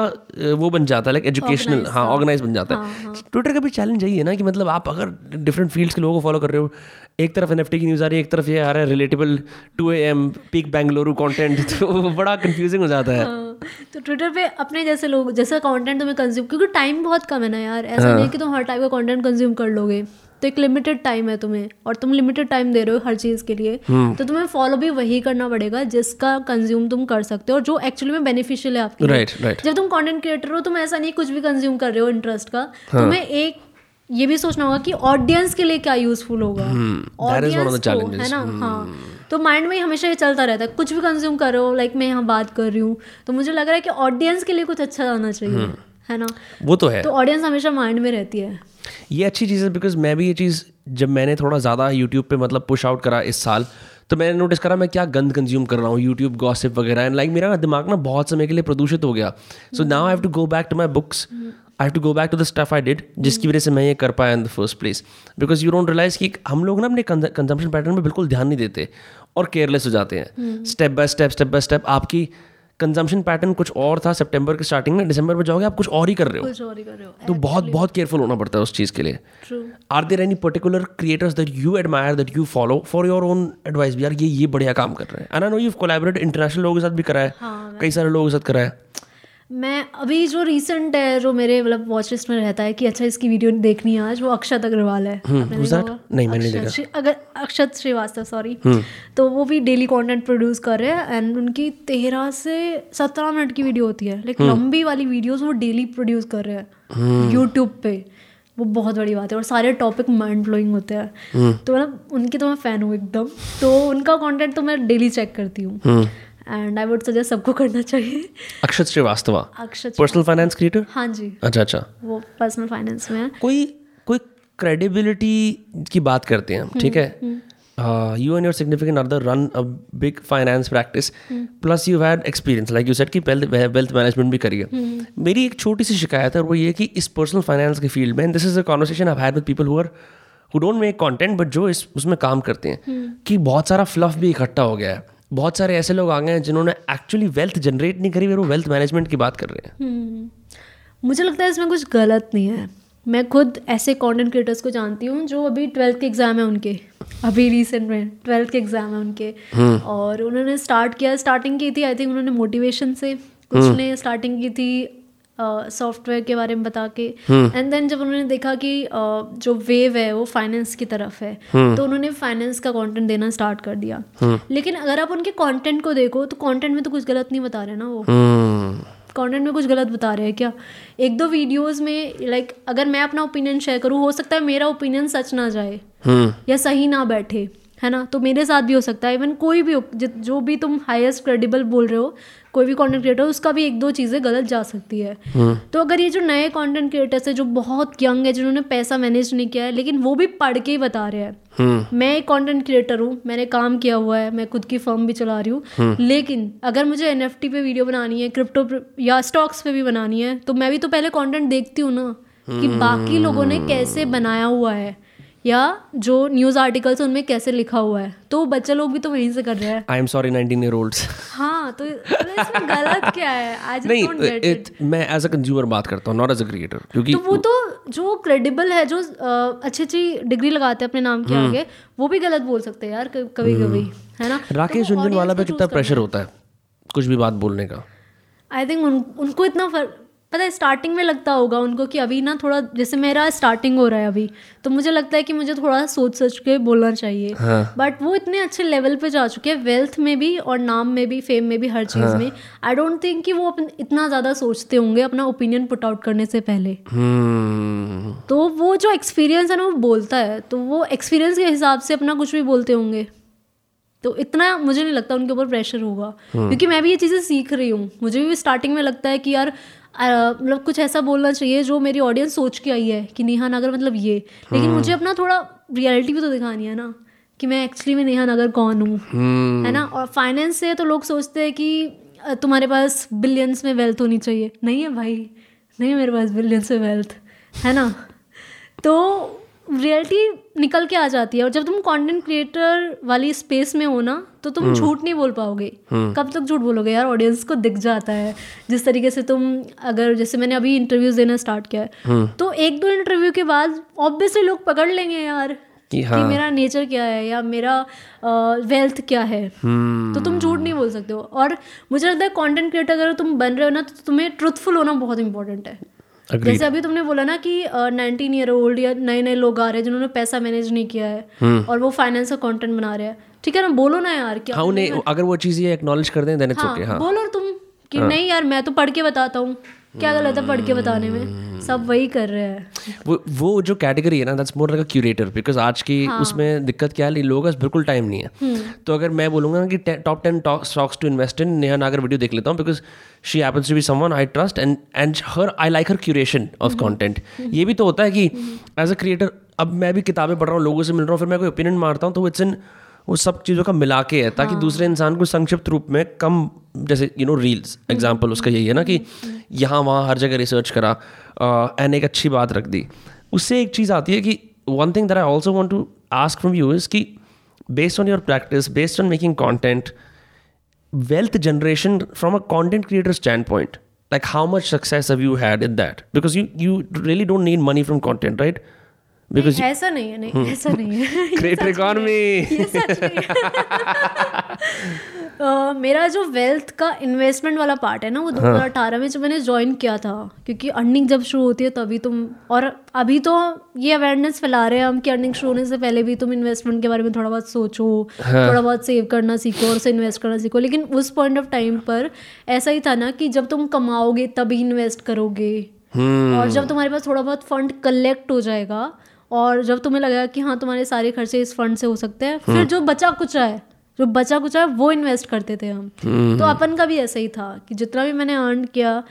वो बन जाता है लाइक एजुकेशनल हाँ ऑर्गेनाइज बन जाता है। ट्विटर का भी चैलेंज यही है ना कि मतलब आप अगर डिफरेंट फील्ड्स के लोगों को फॉलो कर रहे हो एक तरफ़ एन की न्यूज़ आ रही है एक तरफ़ ये आ रहा है relatable to A M peak Bengaluru content तो बड़ा कंफ्यूजिंग हो जाता है। हाँ, तो ट्विटर पे अपने जैसे लोग जैसा कंटेंट तुम्हें कंज्यूम क्योंकि टाइम बहुत कम है ना यार ऐसा नहीं कि तुम हर टाइप का कंटेंट कंज्यूम कर लोगे। तो एक लिमिटेड टाइम है तुम्हें और तुम लिमिटेड टाइम दे रहे हो हर चीज़ के लिए तो तुम्हें फॉलो भी वही करना पड़ेगा जिसका कंज्यूम तुम कर सकते हो और जो एक्चुअली में बेनिफिशियल है आपके राइट राइट जब तुम कंटेंट क्रिएटर हो तुम ऐसा नहीं कुछ भी कंज्यूम कर रहे हो इंटरेस्ट का तुम्हें एक ये भी सोचना होगा कि ऑडियंस के लिए क्या यूजफुल होगा। ऑडियंस को, challenges. है ना हाँ। तो माइंड में हमेशा ये चलता रहता है कुछ भी कंज्यूम करो लाइक मैं यहाँ बात कर रही हूँ तो मुझे लग रहा है कि ऑडियंस के लिए कुछ अच्छा आना चाहिए। है ना? वो तो है। तो ऑडियंस हमेशा माइंड में रहती है। ये अच्छी चीज़ है बिकॉज़ मैं भी ये चीज़ जब मैंने थोड़ा ज़्यादा यूट्यूब पे मतलब पुश आउट करा इस साल तो मैंने नोटिस करा मैं क्या गंद कंज्यूम कर रहा हूँ यूट्यूब गॉसिप वगैरह। एंड लाइक मेरा ना दिमाग ना बहुत समय के लिए प्रदूषित हो गया। So now I have to go back to my books I have to go back to the stuff I did जिसकी वजह से मैं ये कर पाया in the first place because you don't realise कि हम लोग ना अपने कंजम्पशन पैटर्न में बिल्कुल ध्यान नहीं देते और केयरलेस हो जाते हैं। Step by step step by step आपकी कंजम्पशन पैटर्न कुछ और था सितंबर के स्टार्टिंग में दिसंबर में जाओगे आप कुछ और ही कर रहे हो। कुछ और ही कर रहे हो। तो बहुत बहुत केयरफुल होना पड़ता है उस चीज़ के लिए। Are there any particular creators that you admire that you follow for your own advice यार ये ये बढ़िया काम कर रहे हैं। And I know you collaborate international लोगों के साथ भी करा है। हाँ, कई सारे लोगों के साथ करा है। मैं अभी जो रिसेंट है जो मेरे मतलब वॉच लिस्ट में रहता है कि अच्छा इसकी वीडियो देखनी है आज वो अक्षत अग्रवाल है? होगा? नहीं, मैंने देखा। अगर अक्षत श्रीवास्तव सॉरी तो वो भी डेली कंटेंट प्रोड्यूस कर रहे हैं एंड उनकी तेरह से सत्रह मिनट की वीडियो होती है। लाइक लंबी वाली वीडियोस वो डेली प्रोड्यूस कर रहे हैं। यूट्यूब पे। वो बहुत बड़ी बात है और सारे टॉपिक माइंड ब्लोइंग होते हैं। तो मतलब उनकी तो मैं फ़ैन हूँ एकदम। तो उनका कंटेंट तो मैं डेली चेक करती हूँ। एंड आई वुड सजेस्ट सबको करना चाहिए। Akshat Srivastava. Akshat personal finance creator हाँ जी। अच्छा अच्छा। वो पर्सनल फाइनेंस में है। कोई कोई क्रेडिबिलिटी की बात करते हैं हम ठीक है? You and your significant other run a big finance practice plus you had experience like you set कि वेल्थ मैनेजमेंट भी करिए मेरी एक छोटी सी शिकायत है और वो ये कि इस पर्सनल फाइनेंस के फ़ील्ड में this is a conversation I had with people who are who don't make content but जो इस उसमें काम करते हैं कि बहुत सारा फ्लफ भी इकट्ठा हो गया है। बहुत सारे ऐसे लोग आ गए हैं जिन्होंने एक्चुअली वेल्थ जनरेट नहीं करी वो वेल्थ मैनेजमेंट की बात कर रहे हैं। हम्म। मुझे लगता है इसमें कुछ गलत नहीं है। मैं खुद ऐसे कंटेंट क्रिएटर्स को जानती हूँ जो अभी ट्वेल्थ के एग्ज़ाम है उनके। अभी रिसेंट में ट्वेल्थ के एग्ज़ाम है उनके। और उन्होंने स्टार्ट किया। स्टार्टिंग की थी आई थिंक उन्होंने मोटिवेशन से। कुछ ने स्टार्टिंग की थी सॉफ्टवेयर के बारे में बता के। एंड देन जब उन्होंने देखा कि जो वेव है वो फाइनेंस की तरफ़ है तो उन्होंने फाइनेंस का कंटेंट देना स्टार्ट कर दिया। लेकिन अगर आप उनके कंटेंट को देखो तो कंटेंट में तो कुछ गलत नहीं बता रहे ना वो। हम्म। कंटेंट में कुछ गलत बता रहे हैं क्या? एक दो वीडियोस में लाइक अगर मैं अपना ओपिनियन शेयर करूँ हो सकता है मेरा ओपिनियन सच ना जाए हम्म। या सही ना बैठे। है ना? तो मेरे साथ भी हो सकता है। इवन कोई भी जो भी तुम हाईएस्ट क्रेडिबल बोल रहे हो कोई भी कंटेंट क्रिएटर उसका भी एक दो चीज़ें गलत जा सकती है। तो अगर ये जो नए कंटेंट क्रिएटर्स है जो बहुत यंग है जिन्होंने पैसा मैनेज नहीं किया है लेकिन वो भी पढ़ के ही बता रहे हैं। हम्म। मैं एक कंटेंट क्रिएटर हूँ मैंने काम किया हुआ है मैं खुद की फर्म भी चला रही हूँ। लेकिन अगर मुझे एनएफटी पे वीडियो बनानी है क्रिप्टो या स्टॉक्स पे भी बनानी है तो मैं भी तो पहले कॉन्टेंट देखती हूँ ना कि बाकी लोगों ने कैसे बनाया हुआ है। या जो न्यूज़ आर्टिकल्स उनमें कैसे लिखा हुआ है? तो बच्चे लोग भी तो वहीं से कर रहे हैं। I am sorry nineteen year olds हाँ तो तो गलत क्या है? आज नहीं it, मैं एज अ कंज्यूमर बात करता हूँ नॉट एज अ क्रिएटर क्योंकि तो वो तो जो क्रेडिबल है जो अच्छी अच्छी डिग्री लगाते हैं अपने नाम के आगे वो भी गलत बोल सकते हैं यार कभी कभी है ना? राकेश तो झुंझुनवाला पे कितना प्रेशर होता है कुछ भी बात बोलने का? आई थिंक उनको इतना फ़र्क पता है स्टार्टिंग में लगता होगा उनको कि अभी ना थोड़ा जैसे मेरा स्टार्टिंग हो रहा है अभी तो मुझे लगता है कि मुझे थोड़ा सोच सोच के बोलना चाहिए। हाँ। बट वो इतने अच्छे लेवल पे जा चुके हैं वेल्थ में भी और नाम में भी फेम में भी हर चीज़ हाँ. में। आई डोंट थिंक कि वो अपन इतना ज़्यादा सोचते होंगे अपना ओपिनियन पुट आउट करने से पहले। हम्म। तो वो जो एक्सपीरियंस है ना वो बोलता है तो वो एक्सपीरियंस के हिसाब से अपना कुछ भी बोलते होंगे। तो इतना मुझे नहीं लगता उनके ऊपर प्रेशर होगा। क्योंकि मैं भी ये चीज़ें सीख रही हूँ। मुझे भी स्टार्टिंग में लगता है कि यार मतलब कुछ ऐसा बोलना चाहिए जो मेरी ऑडियंस सोच के आई है कि नेहा नगर मतलब ये। लेकिन मुझे अपना थोड़ा रियलिटी भी तो दिखानी है ना कि मैं एक्चुअली में नेहा नगर कौन हूँ। हम्म। है ना? और फाइनेंस से तो लोग सोचते हैं कि तुम्हारे पास बिलियंस में वेल्थ होनी चाहिए। नहीं है भाई नहीं है मेरे पास बिलियंस में वेल्थ है ना? तो रियलिटी निकल के आ जाती है और जब तुम कंटेंट क्रिएटर वाली स्पेस में हो ना तो तुम झूठ नहीं बोल पाओगे। कब तक झूठ बोलोगे? यार ऑडियंस को दिख जाता है। जिस तरीके से तुम अगर जैसे मैंने अभी इंटरव्यूज़ देना स्टार्ट किया है तो एक दो इंटरव्यू के बाद ऑब्वियसली लोग पकड़ लेंगे यार कि हाँ। कि मेरा नेचर क्या है या मेरा वेल्थ क्या है। हम्म। तो तुम झूठ नहीं बोल सकते हो। और मुझे लगता है कंटेंट क्रिएटर अगर तुम बन रहे हो ना तो तुम्हें ट्रुथफुल होना बहुत इंपॉर्टेंट है। अग्री जैसे अभी तुमने बोला ना कि नाइनटीन ईयर ओल्ड या नए नए लोग आ रहे हैं जिन्होंने पैसा मैनेज नहीं किया है और वो फाइनेंस का कंटेंट बना रहे हैं। ठीक है ना? बोलो ना यार क्या हाँ उन्हें अगर वो चीज़ ये एक्नॉलेज कर दें देन इट्स हाँ ओके हाँ। बोलो तुम कि हाँ. नहीं यार मैं तो पढ़ के बताता हूँ। क्या गलत है पढ़ के बताने में? सब वही कर रहे हैं। वो वो जो कैटेगरी है ना that's more like a curator because आज की हाँ. उसमें दिक्कत क्या है लोगों के बिल्कुल टाइम नहीं है। तो अगर मैं बोलूँगा कि top ten stocks to invest in Neha Nagar video देख लेता हूँ because she happens to be someone I trust and and her I like her curation of content ये भी तो होता है कि एज अ क्रिएटर अब मैं भी किताबें पढ़ रहा हूँ लोगों से मिल रहा हूँ फिर मैं कोई ओपिनियन मारता हूँ तो इट्स इन वो सब चीज़ों का मिला के है ताकि दूसरे इंसान को संक्षिप्त रूप में कम जैसे यू नो रील्स एग्ज़ाम्पल उसका यही है ना कि यहाँ वहाँ हर जगह रिसर्च करा एंड एक अच्छी बात रख दी। उससे एक चीज़ आती है कि one thing that I also want to ask from you is कि based on your practice based on making content wealth generation from a content creator standpoint like how much success have you had in that? Because you you really don't need money from content right? Because ऐसा नहीं है नहीं ऐसा नहीं है। Creator economy ये सच नहीं है। मेरा जो वेल्थ का इन्वेस्टमेंट वाला पार्ट है ना वो 2018 में जो मैंने ज्वाइन किया था क्योंकि अर्निंग जब शुरू होती है तभी तुम और अभी तो ये अवेयरनेस फैला रहे हैं हम कि अर्निंग शुरू होने से पहले भी तुम इन्वेस्टमेंट के बारे में थोड़ा बहुत सोचो थोड़ा बहुत सेव करना सीखो और उसे इन्वेस्ट करना सीखो। लेकिन उस पॉइंट ऑफ़ टाइम पर ऐसा ही था ना कि जब तुम कमाओगे तभी इन्वेस्ट करोगे। और जब तुम्हारे पास थोड़ा बहुत फंड कलेक्ट हो जाएगा और जब तुम्हें लगेगा कि हाँ तुम्हारे सारे खर्चे इस फंड से हो सकते हैं फिर जो बचा कुचा है जो बचा कुचा है वो इन्वेस्ट करते थे हम। तो अपन का भी ऐसा ही था कि जितना भी मैंने अर्न किया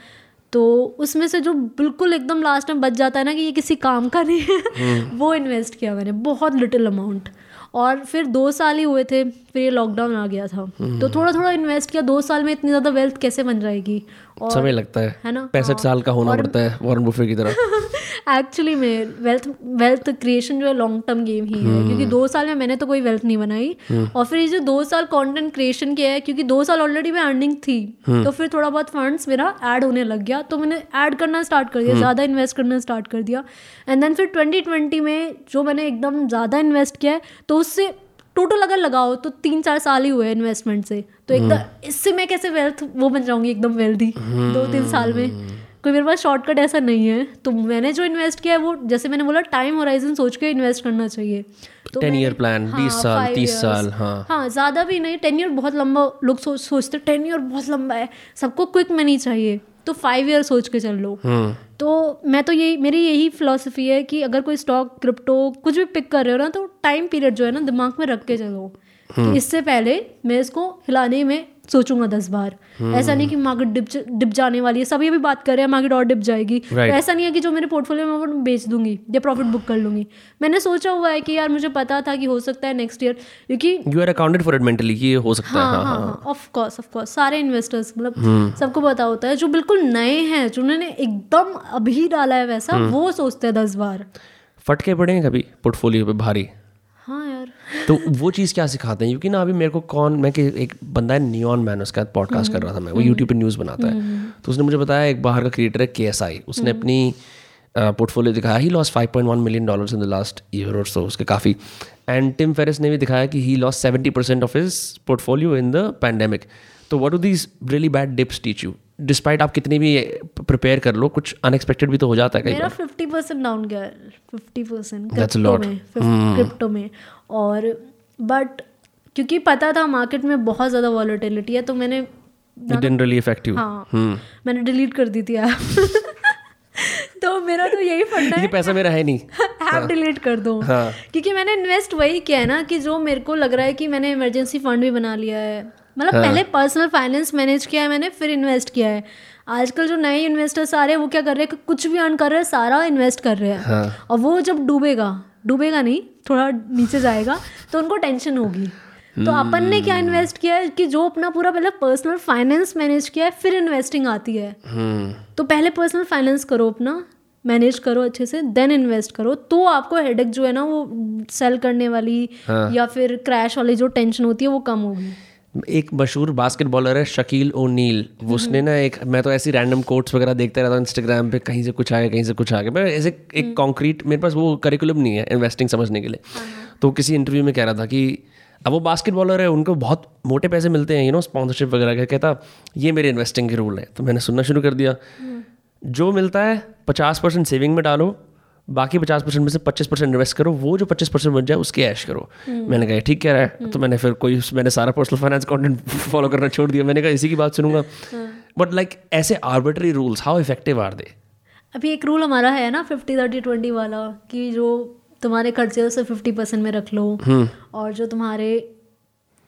तो उसमें से जो बिल्कुल एकदम लास्ट में बच जाता है ना कि ये किसी काम का नहीं है वो इन्वेस्ट किया मैंने बहुत लिटिल अमाउंट और फिर दो साल ही हुए थे फिर ये लॉकडाउन आ गया था। तो थोड़ा थोड़ा इन्वेस्ट किया दो साल में इतनी ज़्यादा वेल्थ कैसे बन जाएगी? और समय लगता है। है ना? पैंसठ साल का होना पड़ता है वॉरेन बुफे की तरह। एक्चुअली में वेल्थ वेल्थ क्रिएशन जो है लॉन्ग टर्म गेम ही है क्योंकि दो साल में मैंने तो कोई वेल्थ नहीं बनाई। और फिर ये जो दो साल कंटेंट क्रिएशन किया है क्योंकि दो साल ऑलरेडी मैं अर्निंग थी तो फिर थोड़ा बहुत फंड्स मेरा ऐड होने लग गया तो मैंने ऐड करना स्टार्ट कर दिया ज़्यादा इन्वेस्ट करना स्टार्ट कर दिया। एंड देन फिर 2020 में जो मैंने एकदम ज़्यादा इन्वेस्ट किया है तो उससे टोटल अगर लगाओ तो तीन चार साल ही हुए इन्वेस्टमेंट से। तो एकदम इससे मैं कैसे वेल्थ वो बन जाऊँगी एकदम वेल्दी दो तीन साल में। कोई मेरे पास शॉर्टकट ऐसा नहीं है। तो मैंने जो इन्वेस्ट किया है वो जैसे मैंने बोला टाइम होराइजन सोच के इन्वेस्ट करना चाहिए। तो 10 मैंने- year plan, 20 साल, five 30 years। साल, हाँ। हाँ ज़्यादा भी नहीं टेन ईयर बहुत लंबा लोग सोच सोचते टेन ईयर बहुत लंबा है सबको क्विक मनी चाहिए। तो फाइव ईयर सोच के चल। लो हम्म। तो मैं तो यही मेरी यही फिलोसफी है कि अगर कोई स्टॉक क्रिप्टो कुछ भी पिक कर रहे हो ना तो टाइम पीरियड जो है ना दिमाग में रख के चलो। इससे पहले मैं इसको हिलाने में सोचूँगा दस बार। hmm. ऐसा नहीं कि मार्केट डिप डिप जाने वाली है। सभी अभी बात कर रहे हैं मार्केट और डिप जाएगी। तो Right. ऐसा नहीं है कि जो मेरे पोर्टफोलियो में वो बेच दूँगी या प्रॉफिट बुक कर लूँगी। मैंने सोचा हुआ है कि यार मुझे पता था कि हो सकता है नेक्स्ट ईयर क्योंकि you are accounted for it mentally ये हो सकता है। हाँ हाँ हाँ हाँ। ऑफ़ कोर्स ऑफ़ कोर्स सारे इन्वेस्टर्स मतलब hmm. सबको पता होता है जो बिल्कुल नए हैं जिन्होंने एकदम अभी डाला है वैसा वो सोचते हैं दस बार। फटके पड़े हैं कभी पोर्टफोलियो पे भारी? हाँ तो वो चीज़ क्या सिखाते हैं? क्योंकि ना अभी मेरे को कौन मैं कि एक बंदा है नियॉन मैन उसका पॉडकास्ट कर रहा था मैं। वो यूट्यूब पे न्यूज़ बनाता है। तो उसने मुझे बताया एक बाहर का क्रिएटर है के उसने अपनी पोर्टफोलियो दिखाया। He loss 5.1 million dollars in the last year और सो उसके काफ़ी। एंड टिम फेरिस ने भी दिखाया कि he loss 70 percent of his portfolio in the pandemic तो what do these really bad dips teach you despite आप कितनी भी प्रिपेयर कर लो कुछ अनएक्सपेक्टेड भी तो हो जाता है कई मेरा बार। फिफ्टी परसेंट डाउन गया। Fifty percent That's a crypto में क्रिप्टो में। और बट क्योंकि पता था मार्केट में बहुत ज़्यादा वॉलिटिलिटी है तो मैंने रियली अफेक्ट हाँ मैंने डिलीट कर दी थी ऐप तो मेरा तो यही फंडा ये है पैसा मेरा है नहीं। ऐप डिलीट कर दो। हाँ। क्योंकि मैंने इन्वेस्ट वही किया है ना कि जो मेरे को लग रहा है कि मैंने इमरजेंसी फंड भी बना लिया है। मतलब पहले पर्सनल फाइनेंस मैनेज किया है मैंने फिर इन्वेस्ट किया है। आजकल जो नए इन्वेस्टर्स आ रहे हैं वो क्या कर रहे हैं कुछ भी अर्न कर रहे हैं सारा इन्वेस्ट कर रहे हैं। हाँ। और वो जब डूबेगा डूबेगा नहीं थोड़ा नीचे जाएगा तो उनको टेंशन होगी। तो अपन ने क्या इन्वेस्ट किया है कि जो अपना पूरा पहले पर्सनल फाइनेंस मैनेज किया है फिर इन्वेस्टिंग आती है। हम्म तो पहले पर्सनल फाइनेंस करो अपना मैनेज करो अच्छे से देन इन्वेस्ट करो। तो आपको हेडेक जो है ना वो सेल करने वाली या फिर क्रैश वाली जो टेंशन होती है वो कम होगी। एक मशहूर बास्केटबॉलर है शकील ओ नील उसने ना एक मैं तो ऐसी रैंडम कोट्स वगैरह देखता रहता हूँ इंस्टाग्राम पे कहीं से कुछ आ गया कहीं से कुछ आ गया मैं ऐसे एक कॉन्क्रीट मेरे पास वो करिकुलम नहीं है इन्वेस्टिंग समझने के लिए। तो किसी इंटरव्यू में कह रहा था कि अब वो बास्केटबॉलर है उनको बहुत मोटे पैसे मिलते हैं यू नो स्पॉन्सरशिप वगैरह का। कहता ये मेरे इन्वेस्टिंग के रूल है। तो मैंने सुनना शुरू कर दिया। जो मिलता है पचास परसेंट सेविंग में डालो बाकी पचास परसेंट में से पच्चीस परसेंट इन्वेस्ट करो वो जो पच्चीस परसेंट बच जाए उसके ऐश करो। मैंने कहा ठीक कह रहा है। तो मैंने फिर कोई मैंने सारा पर्सनल फाइनेंस कंटेंट फॉलो करना छोड़ दिया। मैंने कहा इसी की बात सुनूँगा। बट लाइक ऐसे arbitrary rules how effective are they अभी एक रूल हमारा है ना फिफ्टी थर्टी ट्वेंटी वाला कि जो तुम्हारे खर्चे उसे फिफ्टी परसेंट में रख लो। और जो तुम्हारे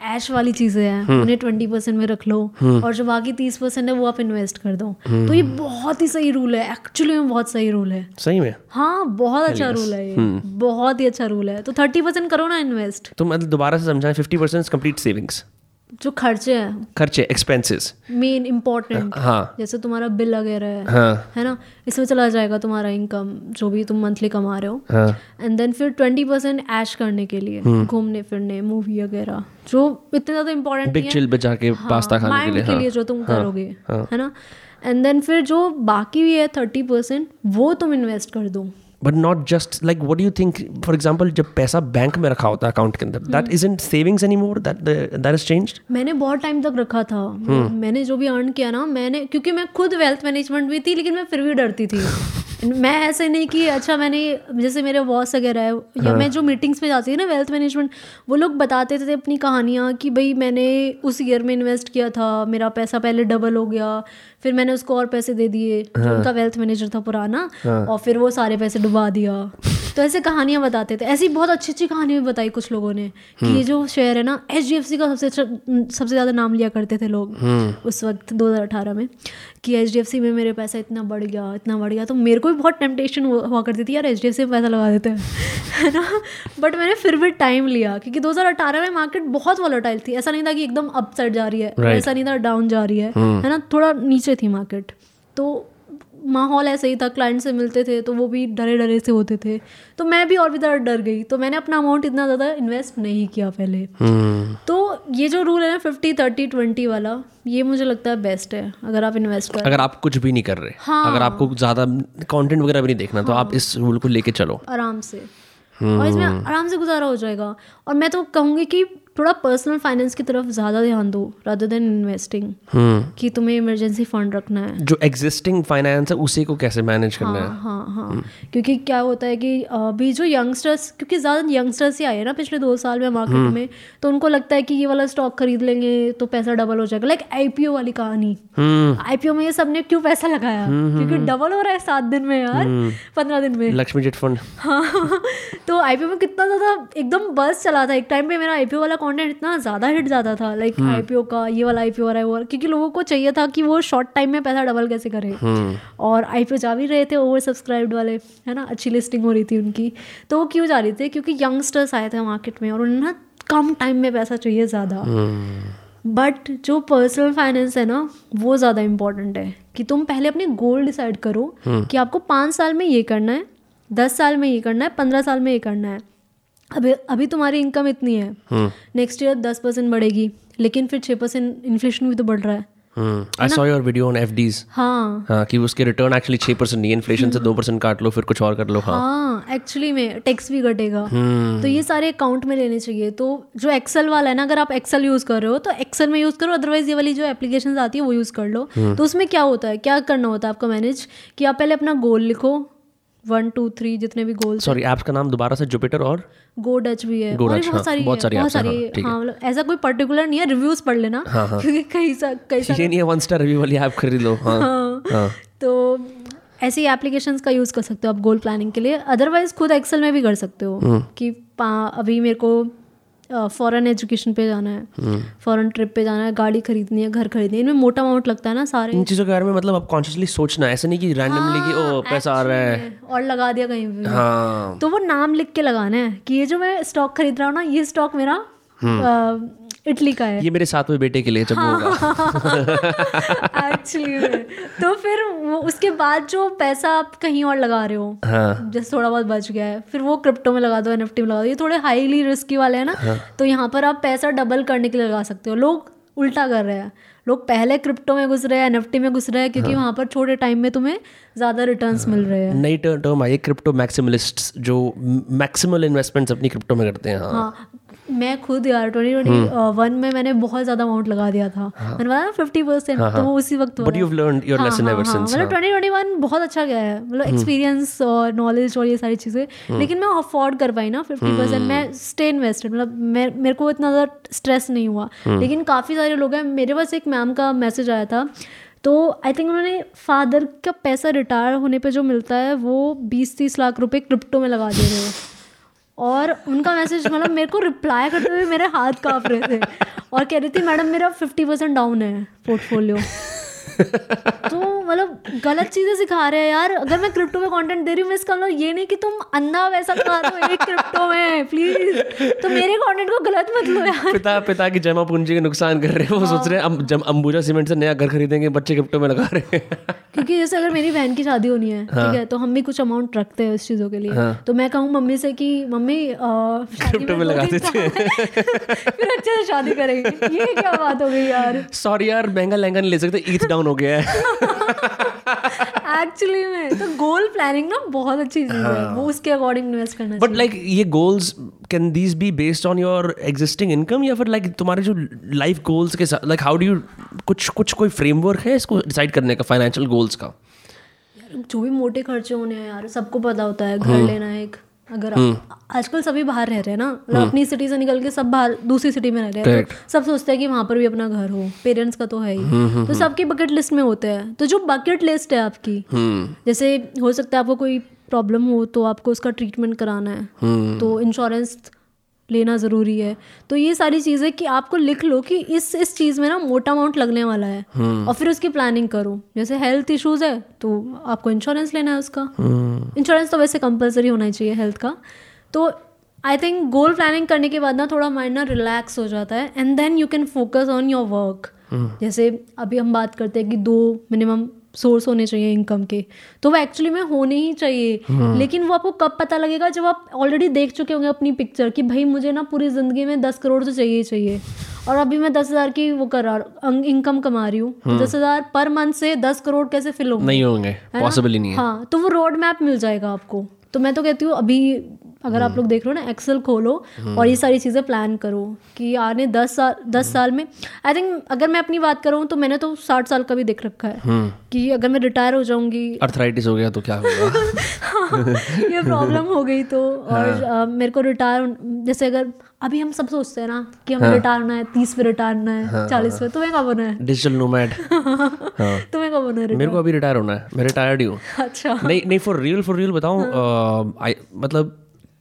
ऐश वाली चीज़ें हैं उन्हें ट्वेंटी परसेंट में रख लो और जो बाकी तीस परसेंट है वो आप इन्वेस्ट कर दो। तो ये बहुत ही सही रूल है एक्चुअली में बहुत सही रूल है। सही में? हाँ बहुत अच्छा रूल है ये। बहुत ही अच्छा रूल है। तो थर्टी परसेंट करो ना इन्वेस्ट तो मतलब दोबारा से समझाएँ फिफ्टी परसेंट कंप्लीट सेविंग्स जो खर्चे हैं। खर्चे एक्सपेंसेस मेन इम्पोर्टेंट हाँ। जैसे तुम्हारा बिल वगैरह है। हाँ। है ना? इसमें चला जाएगा तुम्हारा इनकम जो भी तुम मंथली कमा रहे हो। हाँ। एंड देन फिर ट्वेंटी परसेंट ऐश करने के लिए घूमने फिरने मूवी वगैरह जो इतने ज़्यादा इम्पोर्टेंट बिग चिल पे जाके पास्ता खाने के लिए के हाँ। लिए जो तुम करोगे हाँ। है ना? एंड देन फिर जो बाकी भी है थर्टी परसेंट वो तुम इन्वेस्ट कर दो। But not just like what you think for example जब पैसा बैंक में रखा होता है अकाउंट के अंदर that is in savings any more that that is change मैंने बहुत टाइम तक रखा था। मैंने जो भी अर्न किया ना मैंने क्योंकि मैं खुद वेल्थ मैनेजमेंट भी थी लेकिन मैं फिर भी डरती थी। मैं ऐसे नहीं कि अच्छा मैंने जैसे मेरे बॉस वगैरह है या मैं जो मीटिंग्स में जाती थी ना वेल्थ मैनेजमेंट वो लोग बताते थे अपनी कहानियाँ कि भाई मैंने उस ईयर में इन्वेस्ट किया था मेरा पैसा पहले डबल हो गया फिर मैंने उसको और पैसे दे दिए जो उनका वेल्थ मैनेजर था पुराना हाँ. और फिर वो सारे पैसे डुबा दिया। तो ऐसे कहानियाँ बताते थे। ऐसी बहुत अच्छी अच्छी कहानी भी बताई कुछ लोगों ने कि ये जो शेयर है ना HDFC का सबसे अच्छा सबसे ज़्यादा नाम लिया करते थे लोग उस वक्त 2018 में कि HDFC में मेरे पैसा इतना बढ़ गया इतना बढ़ गया। तो मेरे को भी बहुत टेम्पटेशन हुआ करती थी यार HDFC में पैसा लगा देते हैं। है ना? बट मैंने फिर भी टाइम लिया क्योंकि 2018 में मार्केट बहुत वॉलेटाइल थी। ऐसा नहीं था कि एकदम अप साइड जा रही है Right. ऐसा नहीं था डाउन जा रही है है ना? थोड़ा नीचे थी मार्केट तो माहौल ऐसे ही था क्लाइंट से मिलते थे तो वो भी डरे डरे से होते थे। तो मैं भी और भी ज़्यादा डर गई। तो मैंने अपना अमाउंट इतना ज़्यादा इन्वेस्ट नहीं किया पहले। तो ये जो रूल है ना फिफ्टी थर्टी ट्वेंटी वाला ये मुझे लगता है बेस्ट है अगर आप इन्वेस्ट करें अगर आप कुछ भी नहीं कर रहे हाँ। अगर आपको ज़्यादा कंटेंट वगैरह भी नहीं देखना तो आप इस रूल को लेके चलो। आराम से। और इसमें आराम से गुजारा हो जाएगा। और मैं तो कहूँगी कि थोड़ा पर्सनल फाइनेंस की तरफ़ ज़्यादा ध्यान दो रादर देन इन्वेस्टिंग हम्म। कि तुम्हें इमरजेंसी फंड रखना है। जो एग्जिस्टिंग फाइनेंस है उसी को कैसे मैनेज करना हाँ, है हाँ हाँ। हाँ क्योंकि क्या होता है कि अभी जो यंगस्टर्स क्योंकि ज़्यादा यंगस्टर्स ही आए हैं ना पिछले दो साल में मार्केट में तो उनको लगता है कि ये वाला स्टॉक खरीद लेंगे तो पैसा डबल हो जाएगा। लाइक आईपीओ वाली कहानी। हम्म। आईपीओ में ये सबने क्यों पैसा लगाया? क्योंकि डबल हो रहा है सात दिन में यार पंद्रह दिन में। लक्ष्मी चिट फंड हाँ तो आईपीओ में कितना ज़्यादा एकदम बस चला था। एक टाइम पे मेरा आईपीओ वाला कंटेंट इतना ज़्यादा हिट जाता था लाइक आईपीओ का ये वाला आईपीओ वाला है वो क्योंकि लोगों को चाहिए था कि वो शॉर्ट टाइम में पैसा डबल कैसे करें। और आईपीओ जा भी रहे थे ओवर सब्सक्राइब्ड वाले है ना? अच्छी लिस्टिंग हो रही थी उनकी। तो वो क्यों जा रही थी? क्योंकि यंगस्टर्स आए थे मार्केट में और उन्हें ना कम टाइम में पैसा चाहिए ज़्यादा। बट जो पर्सनल फाइनेंस है ना वो ज़्यादा इम्पोर्टेंट है कि तुम पहले अपने गोल डिसाइड करो कि आपको पाँच साल में ये करना है दस साल में ये करना है पंद्रह साल में ये करना है। अभी अभी तुम्हारी इनकम इतनी है। नेक्स्ट ईयर दस परसेंट बढ़ेगी लेकिन फिर छः परसेंट इन्फ्लेशन भी तो बढ़ रहा है। I saw your video on हाँ। हाँ कि उसके रिटर्न एक्चुअली परसेंट नहीं इन्फ्लेशन से परसेंट काट लो फिर कुछ और कर लो। हाँ। हाँ एक्चुअली में टैक्स भी घटेगा तो ये सारे अकाउंट में लेने चाहिए। तो जो एक्सेल वाला है ना अगर आप एक्सेल यूज़ कर रहे हो तो एक्सेल में यूज़ करो अदरवाइज़ ये वाली जो एप्लीकेशन आती है वो यूज़ कर लो। तो उसमें क्या होता है? क्या करना होता है आपको मैनेज कि आप पहले अपना गोल लिखो वन टू थ्री जितने भी गोल्स सॉरी ऐप्स का नाम दोबारा से जुपिटर और गो डच भी है। और Dutch, हाँ, बहुत सारी बहुत सारी बहुत सारी हाँ, हाँ। मतलब ऐसा कोई पर्टिकुलर नहीं है रिव्यूज़ पढ़ लेना। क्योंकि कई सा कई सारे ये नहीं है वन स्टार रिव्यू वाली ऐप खरीद लो हाँ तो ऐसी एप्लीकेशंस का यूज़ कर सकते हो आप गोल प्लानिंग के लिए। अदरवाइज़ खुद एक्सेल में भी कर सकते हो हम्म। कि अभी मेरे को फॉरेन एजुकेशन पे जाना हम्म। है फ़ॉरन ट्रिप पे जाना है गाड़ी खरीदनी है घर खरीदनी है इनमें मोटा अमाउंट लगता है ना सारे इन चीज़ों के बारे में मतलब आप कॉन्शियसली सोचना ऐसा नहीं कि रैंडमली कि ओ पैसा आ रहा है और लगा दिया कहीं भी हाँ तो वो नाम लिख के लगाना है कि ये जो मैं स्टॉक खरीद रहा हूँ ना ये स्टॉक मेरा हम्म। इटली का है। ये मेरे सातवें बेटे के लिए जब वो होगा। एक्चुअली तो फिर वो उसके बाद जो पैसा आप कहीं और लगा रहे हो हाँ। जैसे थोड़ा बहुत बच गया है फिर वो क्रिप्टो में लगा दो एनएफटी में लगा दो ये थोड़े हाईली रिस्की वाले हैं ना। हाँ। तो यहाँ पर आप पैसा डबल करने के लिए लगा सकते हो। लोग उल्टा कर रहे हैं। लोग पहले क्रिप्टो में घुस रहे हैं एनएफटी में घुस रहे हैं क्योंकि वहाँ पर छोटे टाइम में तुम्हें ज़्यादा रिटर्न्स मिल रहे हैं। नई टर्म आई क्रिप्टो मैक्सिमलिस्ट जो मैक्सिमल इन्वेस्टमेंट्स अपनी क्रिप्टो में करते हैं हाँ। हाँ। मैं खुद यार ट्वेंटी ट्वेंटी वन में मैंने बहुत ज़्यादा अमाउंट लगा दिया था। मैंने बताया फिफ्टी परसेंट तो वो उसी वक्त बट यू लर्न योर हाँ, लेसन हाँ, एवर हाँ, सिंस मतलब ट्वेंटी ट्वेंटी वन बहुत अच्छा गया है। मतलब एक्सपीरियंस और नॉलेज और ये सारी चीज़ें। लेकिन मैं अफोर्ड कर पाई ना फिफ्टी परसेंट मैं स्टे इन्वेस्टेड मतलब मेरे को इतना ज़्यादा स्ट्रेस नहीं हुआ। लेकिन काफ़ी सारे लोग हैं मेरे पास एक मैम का मैसेज आया था। तो आई थिंक उन्होंने फादर का पैसा रिटायर होने पे जो मिलता है वो बीस तीस लाख रुपए क्रिप्टो में लगा दे रहे हैं। और उनका मैसेज मतलब मेरे को रिप्लाई करते हुए मेरे हाथ काँप रहे थे। और कह रही थी, मैडम, मेरा फिफ्टी परसेंट डाउन है पोर्टफोलियो तो मतलब गलत चीज़ें सिखा रहे हैं यार। अगर मैं क्रिप्टो में कंटेंट दे रही हूँ मैं इसका मतलब ये नहीं कि तुम अंधा वैसा लगा रहे हो एक क्रिप्टो में प्लीज़ तो मेरे कंटेंट को गलत मत लो यार। पिता पिता की जमा पूंजी के नुकसान कर रहे हैं। वो सोच रहे हैं जब अंबुजा सीमेंट से नया घर खरीदेंगे बच्चे क्रिप्टो में लगा रहे हैं। क्योंकि जैसे अगर मेरी बहन की शादी होनी है ठीक है। तो हम भी कुछ अमाउंट रखते हैं उस चीज़ों के लिए। तो मैं कहूँ मम्मी से कि मम्मी क्रिप्टो में लगा देते फिर अच्छे से शादी करेंगे। ये क्या बात हो गई यार। सॉरी यार महँगा लहंगा नहीं ले सकते ईथ डाउन हो गया है। एक्चुअली में तो गोल प्लानिंग ना बहुत अच्छी चीज़ है। वो उसके अकॉर्डिंग इन्वेस्ट करना बट लाइक ये goals can these be based on your existing income या फिर लाइक तुम्हारे जो लाइफ गोल्स के साथ लाइक हाउ डू यू कुछ कुछ कोई फ्रेमवर्क है इसको डिसाइड करने का फाइनेंशियल गोल्स का? जो भी मोटे खर्चे होने हैं यार सबको पता होता है घर लेना है एक। अगर आप- आजकल सभी बाहर रह रहे हैं ना मतलब अपनी सिटी से निकल के सब बाहर दूसरी सिटी में रह रहे हैं तो सब सोचते हैं कि वहाँ पर भी अपना घर हो पेरेंट्स का तो है ही। तो सबकी बकेट लिस्ट में होते हैं। तो जो बकेट लिस्ट है आपकी जैसे हो सकता है आपको कोई प्रॉब्लम हो तो आपको उसका ट्रीटमेंट कराना है। तो इंश्योरेंस लेना ज़रूरी है। तो ये सारी चीज़ें कि आपको लिख लो कि इस इस चीज़ में ना मोटा अमाउंट लगने वाला है और फिर उसकी प्लानिंग करो। जैसे हेल्थ इश्यूज़ है तो आपको इंश्योरेंस लेना है उसका। इंश्योरेंस तो वैसे कंपलसरी होना चाहिए हेल्थ का। तो आई थिंक गोल प्लानिंग करने के बाद ना थोड़ा माइंड ना रिलैक्स हो जाता है। And then you can focus on your work जैसे अभी हम बात करते हैं कि दो मिनिमम सोर्स होने चाहिए इनकम के। तो वो एक्चुअली में होने ही चाहिए। लेकिन वो आपको कब पता लगेगा? जब आप ऑलरेडी देख चुके होंगे अपनी पिक्चर कि भाई मुझे ना पूरी ज़िंदगी में दस करोड़ तो चाहिए चाहिए। और अभी मैं दस हज़ार की वो कर रहा इनकम कमा रही हूँ। तो दस हज़ार पर मंथ से दस करोड़ कैसे फिल होंगे? नहीं होंगे पॉसिबल ही नहीं है। हाँ तो वो रोड मैप मिल जाएगा आपको। तो मैं तो कहती हूँ अभी अगर आप लोग देख रहे हो ना एक्सेल खोलो और ये सारी चीज़ें प्लान करो कि आने दस साल दस साल में आई थिंक अगर मैं अपनी बात करूँ तो मैंने तो साठ साल का भी देख रखा है कि अगर मैं रिटायर हो जाऊँगी। अर्थराइटिस हो गया तो क्या होगा? ये प्रॉब्लम हो गई तो और अ, मेरे को रिटायर जैसे अगर अभी हम सब सोचते हैं ना कि हमें रिटायर होना है तीस पे रिटायर होना है चालीस पे तुम्हें कब होना है? डिजिटल नोमैड हाँ। तुम्हें कब होना है मेरे को अभी रिटायर होना है मैं रिटायर्ड ही हूँ। अच्छा। नहीं नहीं फॉर रियल फॉर रियल बताऊँ मतलब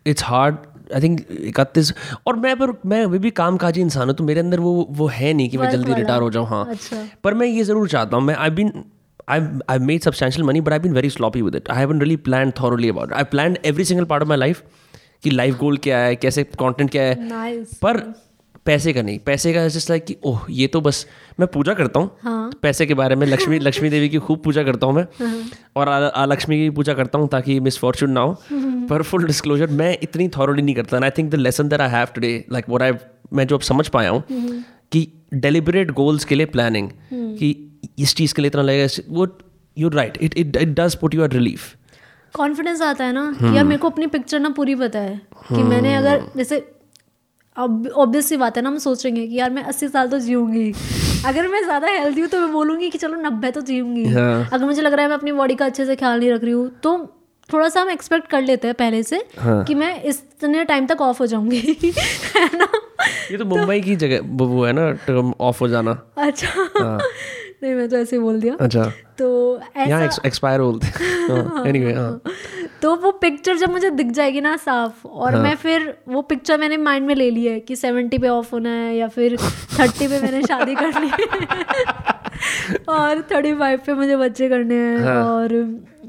इट्स हार्ड आई थिंक इकतीस और मैं पर मैं अभी भी काम काजी इंसान हूँ तो मेरे अंदर वो वो है नहीं कि मैं जल्दी रिटायर हो जाऊँ हाँ अच्छा पर मैं ये ज़रूर चाहता हूँ मैं I been I've I've made substantial money, but I've been very sloppy with it. I haven't really planned thoroughly about it. I planned every single part of my life कि लाइफ गोल क्या है कैसे content क्या है nice पर पैसे का नहीं पैसे का जस्ट लाइक कि ओह ये तो बस मैं पूजा करता हूँ। हाँ। पैसे के बारे में लक्ष्मी लक्ष्मी देवी की खूब पूजा करता हूँ मैं। और आ- आ लक्ष्मी की पूजा करता हूँ ताकि मिस फॉर्चून ना हो। पर फुल डिस्क्लोजर मैं इतनी थॉरोली नहीं करता। I think the lesson that I have today like what I मैं जो अब समझ पाया हूँ कि डेलिबरेट गोल्स के लिए प्लानिंग कि इस चीज़ के लिए इतना लगेगा वो you write it it it does put you relief confidence आता है ना कि यार मेरे को अपनी पिक्चर ना पूरी पता है कि मैंने अगर जैसे अब ऑब्वियस सी बात है ना हम सोचेंगे कि यार मैं अस्सी साल तो जीऊँगी। अगर मैं ज़्यादा हेल्दी हूँ तो मैं बोलूँगी कि चलो नब्बे तो जीऊँगी। हाँ। अगर मुझे लग रहा है मैं अपनी बॉडी का अच्छे से ख्याल नहीं रख रही हूँ तो थोड़ा सा हम एक्सपेक्ट कर लेते हैं पहले से हाँ. कि मैं इतने टाइम तक ऑफ़ हो जाऊँगी। है ना? ये तो मुंबई की जगह वो है ना ऑफ़ हो जाना। अच्छा। नहीं मैं तो ऐसे ही बोल दिया। अच्छा। तो यहाँ ऐसा एक्सपायर बोलते हैं। एनीवे हाँ। तो वो पिक्चर जब मुझे दिख जाएगी ना साफ़ और हाँ. मैं फिर वो पिक्चर मैंने माइंड में ले ली है कि सेवेंटी पे ऑफ़ होना है या फिर थर्टी पे मैंने शादी करनी है और थर्टी फाइव पे मुझे बच्चे करने हैं हाँ. और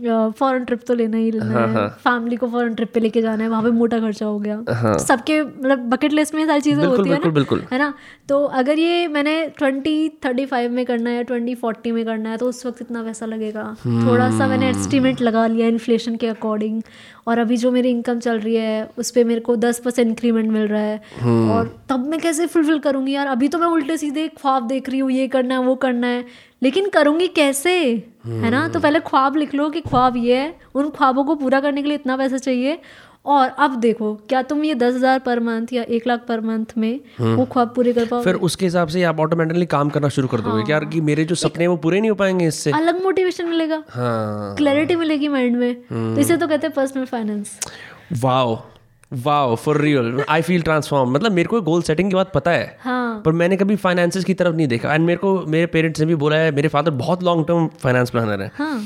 फॉरेन ट्रिप तो लेना ही लेना है फैमिली को फॉरेन ट्रिप पे लेके जाना है वहाँ पे मोटा खर्चा हो गया। सबके मतलब बकेट लिस्ट में सारी चीज़ें होती है ना बिल्कुल। है ना? तो अगर ये मैंने ट्वेंटी थर्टी फाइव में करना है ट्वेंटी फोर्टी में करना है तो उस वक्त इतना पैसा लगेगा। थोड़ा सा मैंने एस्टिमेट लगा लिया इन्फ्लेशन के अकॉर्डिंग और अभी जो मेरी इनकम चल रही है उस पर मेरे को दस परसेंट इंक्रीमेंट मिल रहा है। और तब मैं कैसे फुलफिल करूँगी यार? अभी तो मैं उल्टे सीधे ख्वाब देख रही हूँ ये करना है वो करना है। लेकिन करूँगी कैसे? है ना? तो पहले ख्वाब लिख लो कि ख्वाब ये है उन ख्वाबों को पूरा करने के लिए इतना पैसा चाहिए। और अब देखो क्या तुम ये दस हज़ार पर मंथ या एक लाख पर मंथ में वो ख्वाब पूरे कर पाओ फिर उसके हिसाब से आप ऑटोमेटिकली काम करना शुरू कर दोगे कि यार कि मेरे जो सपने वो पूरे नहीं हो पाएँगे इससे। अलग मोटिवेशन मिलेगा। हाँ। क्लैरिटी मिलेगी माइंड में। तो इसे तो कहते हैं personal finance wow wow for real I feel transform मतलब मेरे को गोल सेटिंग की बात पता है हाँ। पर मैंने कभी फाइनेंसिस की तरफ़ नहीं देखा। एंड मेरे को मेरे पेरेंट्स ने भी बोला है मेरे फादर बहुत लॉन्ग टर्म फाइनेंस प्लानर है। हाँ।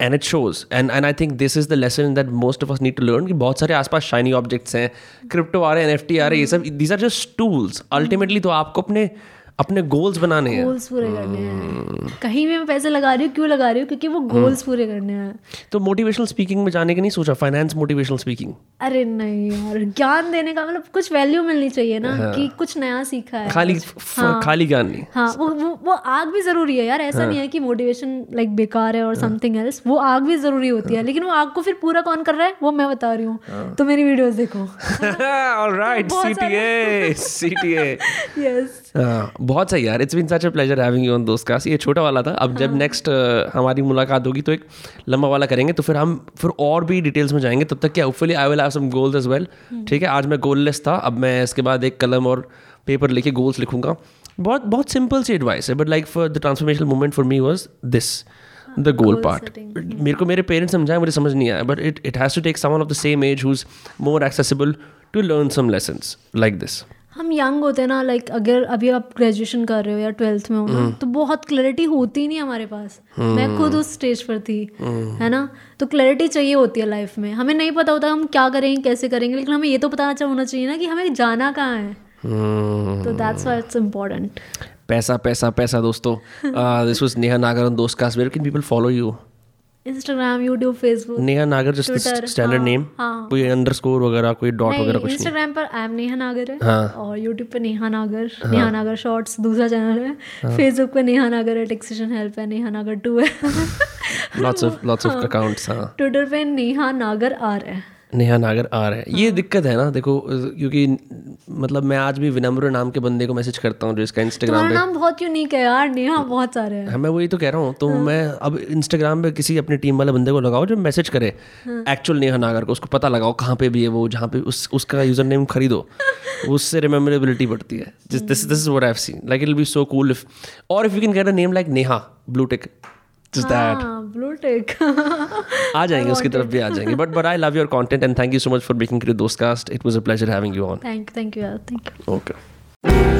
And it shows and and I think this is the lesson that most of us need to learn कि बहुत सारे आसपास शाइनी ऑब्जेक्ट्स हैं क्रिप्टो आ रहे हैं एनएफटी आ रहे हैं ये सब these are just tools ultimately तो आपको अपने अपने गोल्स बनाने हैं। गोल्स पूरे करने हैं। कहीं भी मैं पैसे लगा रही हूँ क्यों लगा रही हूँ? क्योंकि वो गोल्स पूरे करने हैं। तो मोटिवेशनल स्पीकिंग में जाने का नहीं सोचा? फाइनेंस मोटिवेशनल स्पीकिंग अरे नहीं यार ज्ञान देने का मतलब कुछ वैल्यू मिलनी चाहिए ना कि कुछ नया सीखा है। खाली फ- खाली ज्ञान नहीं। हाँ वो वो वो आग भी ज़रूरी है यार। ऐसा नहीं है कि मोटिवेशन लाइक बेकार है और समथिंग एल्स वो आग भी ज़रूरी होती है। लेकिन वो आग को फिर पूरा कौन कर रहा है? वो मैं बता रही हूँ। तो मेरी वीडियोस देखो। ऑलराइट सीटीए सीटीए यस हाँ, बहुत सही यार। It's been such a pleasure having you on Dost cast ये छोटा वाला था। अब जब नेक्स्ट हमारी मुलाकात होगी तो एक लंबा वाला करेंगे। तो फिर हम फिर और भी डिटेल्स में जाएँगे। तब तक क्या hopefully I will have some goals as well ठीक है? आज मैं गोललेस था। अब मैं इसके बाद एक कलम और पेपर लेके गोल्स लिखूँगा। बहुत बहुत सिंपल सी एडवाइस है but like for the transformational movement for me was this the goal part मेरे को मेरे पेरेंट्स समझाए मुझे समझ नहीं आया but it it has to take someone of the same age who's more accessible to learn some lessons like this हम young होते हैं ना लाइक अगर अभी आप ग्रेजुएशन कर रहे हो या ट्वेल्थ में हो ना तो बहुत क्लैरिटी होती नहीं हमारे पास। मैं खुद उस स्टेज पर थी है ना? तो क्लैरिटी चाहिए होती है लाइफ में। हमें नहीं पता होता हम क्या करेंगे कैसे करेंगे लेकिन हमें ये तो पता होना चाहिए ना कि हमें जाना कहाँ है। तो दैट्स वाई इट्स इम्पोर्टेंट पैसा पैसा पैसा दोस्तों। दिस वाज नेहा नागर दोस्त can people follow you Instagram YouTube Facebook Neha Nagar just standard हाँ, नेम हाँ। कोई अंडरस्कोर वगैरह कोई डॉट वगैरह कुछ नहीं। इंस्टाग्राम पर आई एम नेहा नागर है हाँ। और यूट्यूब पे नेहा नागर नेहा नागर शॉर्ट्स दूसरा चैनल है। फेसबुक पे नेहा नागर है टेक्सेशन हेल्प है नेहा नागर टू है। Lots of lots of accounts हाँ। ट्विटर पे नेहा नागर आर है। नेहा नागर आ रहा है। ये दिक्कत है ना देखो क्योंकि मतलब मैं आज भी विनम्र नाम के बंदे को मैसेज करता हूँ जो इसका इंस्टाग्राम नाम बहुत यूनिक है यार नेहा बहुत सारे हैं। हाँ मैं वही तो कह रहा हूँ तो मैं अब इंस्टाग्राम पे किसी अपनी टीम वाले बंदे को लगाओ जो मैसेज करे। एक्चुअल नेहा नागर को उसको पता लगाओ कहाँ पे भी है वो जहाँ पे उस उसका यूज़र नेम खरीदो। उससे रिमेम्बरेबिलिटी बढ़ती है। This this is what I have seen like it will be so cool if और if you can get a name like Neha blue tick just that blue tick आ जाएँगे उसकी तरफ़ भी आ जाएँगे. But but I love your content and thank you so much for making Dost cast it was a pleasure having you on thank you thank you thank you okay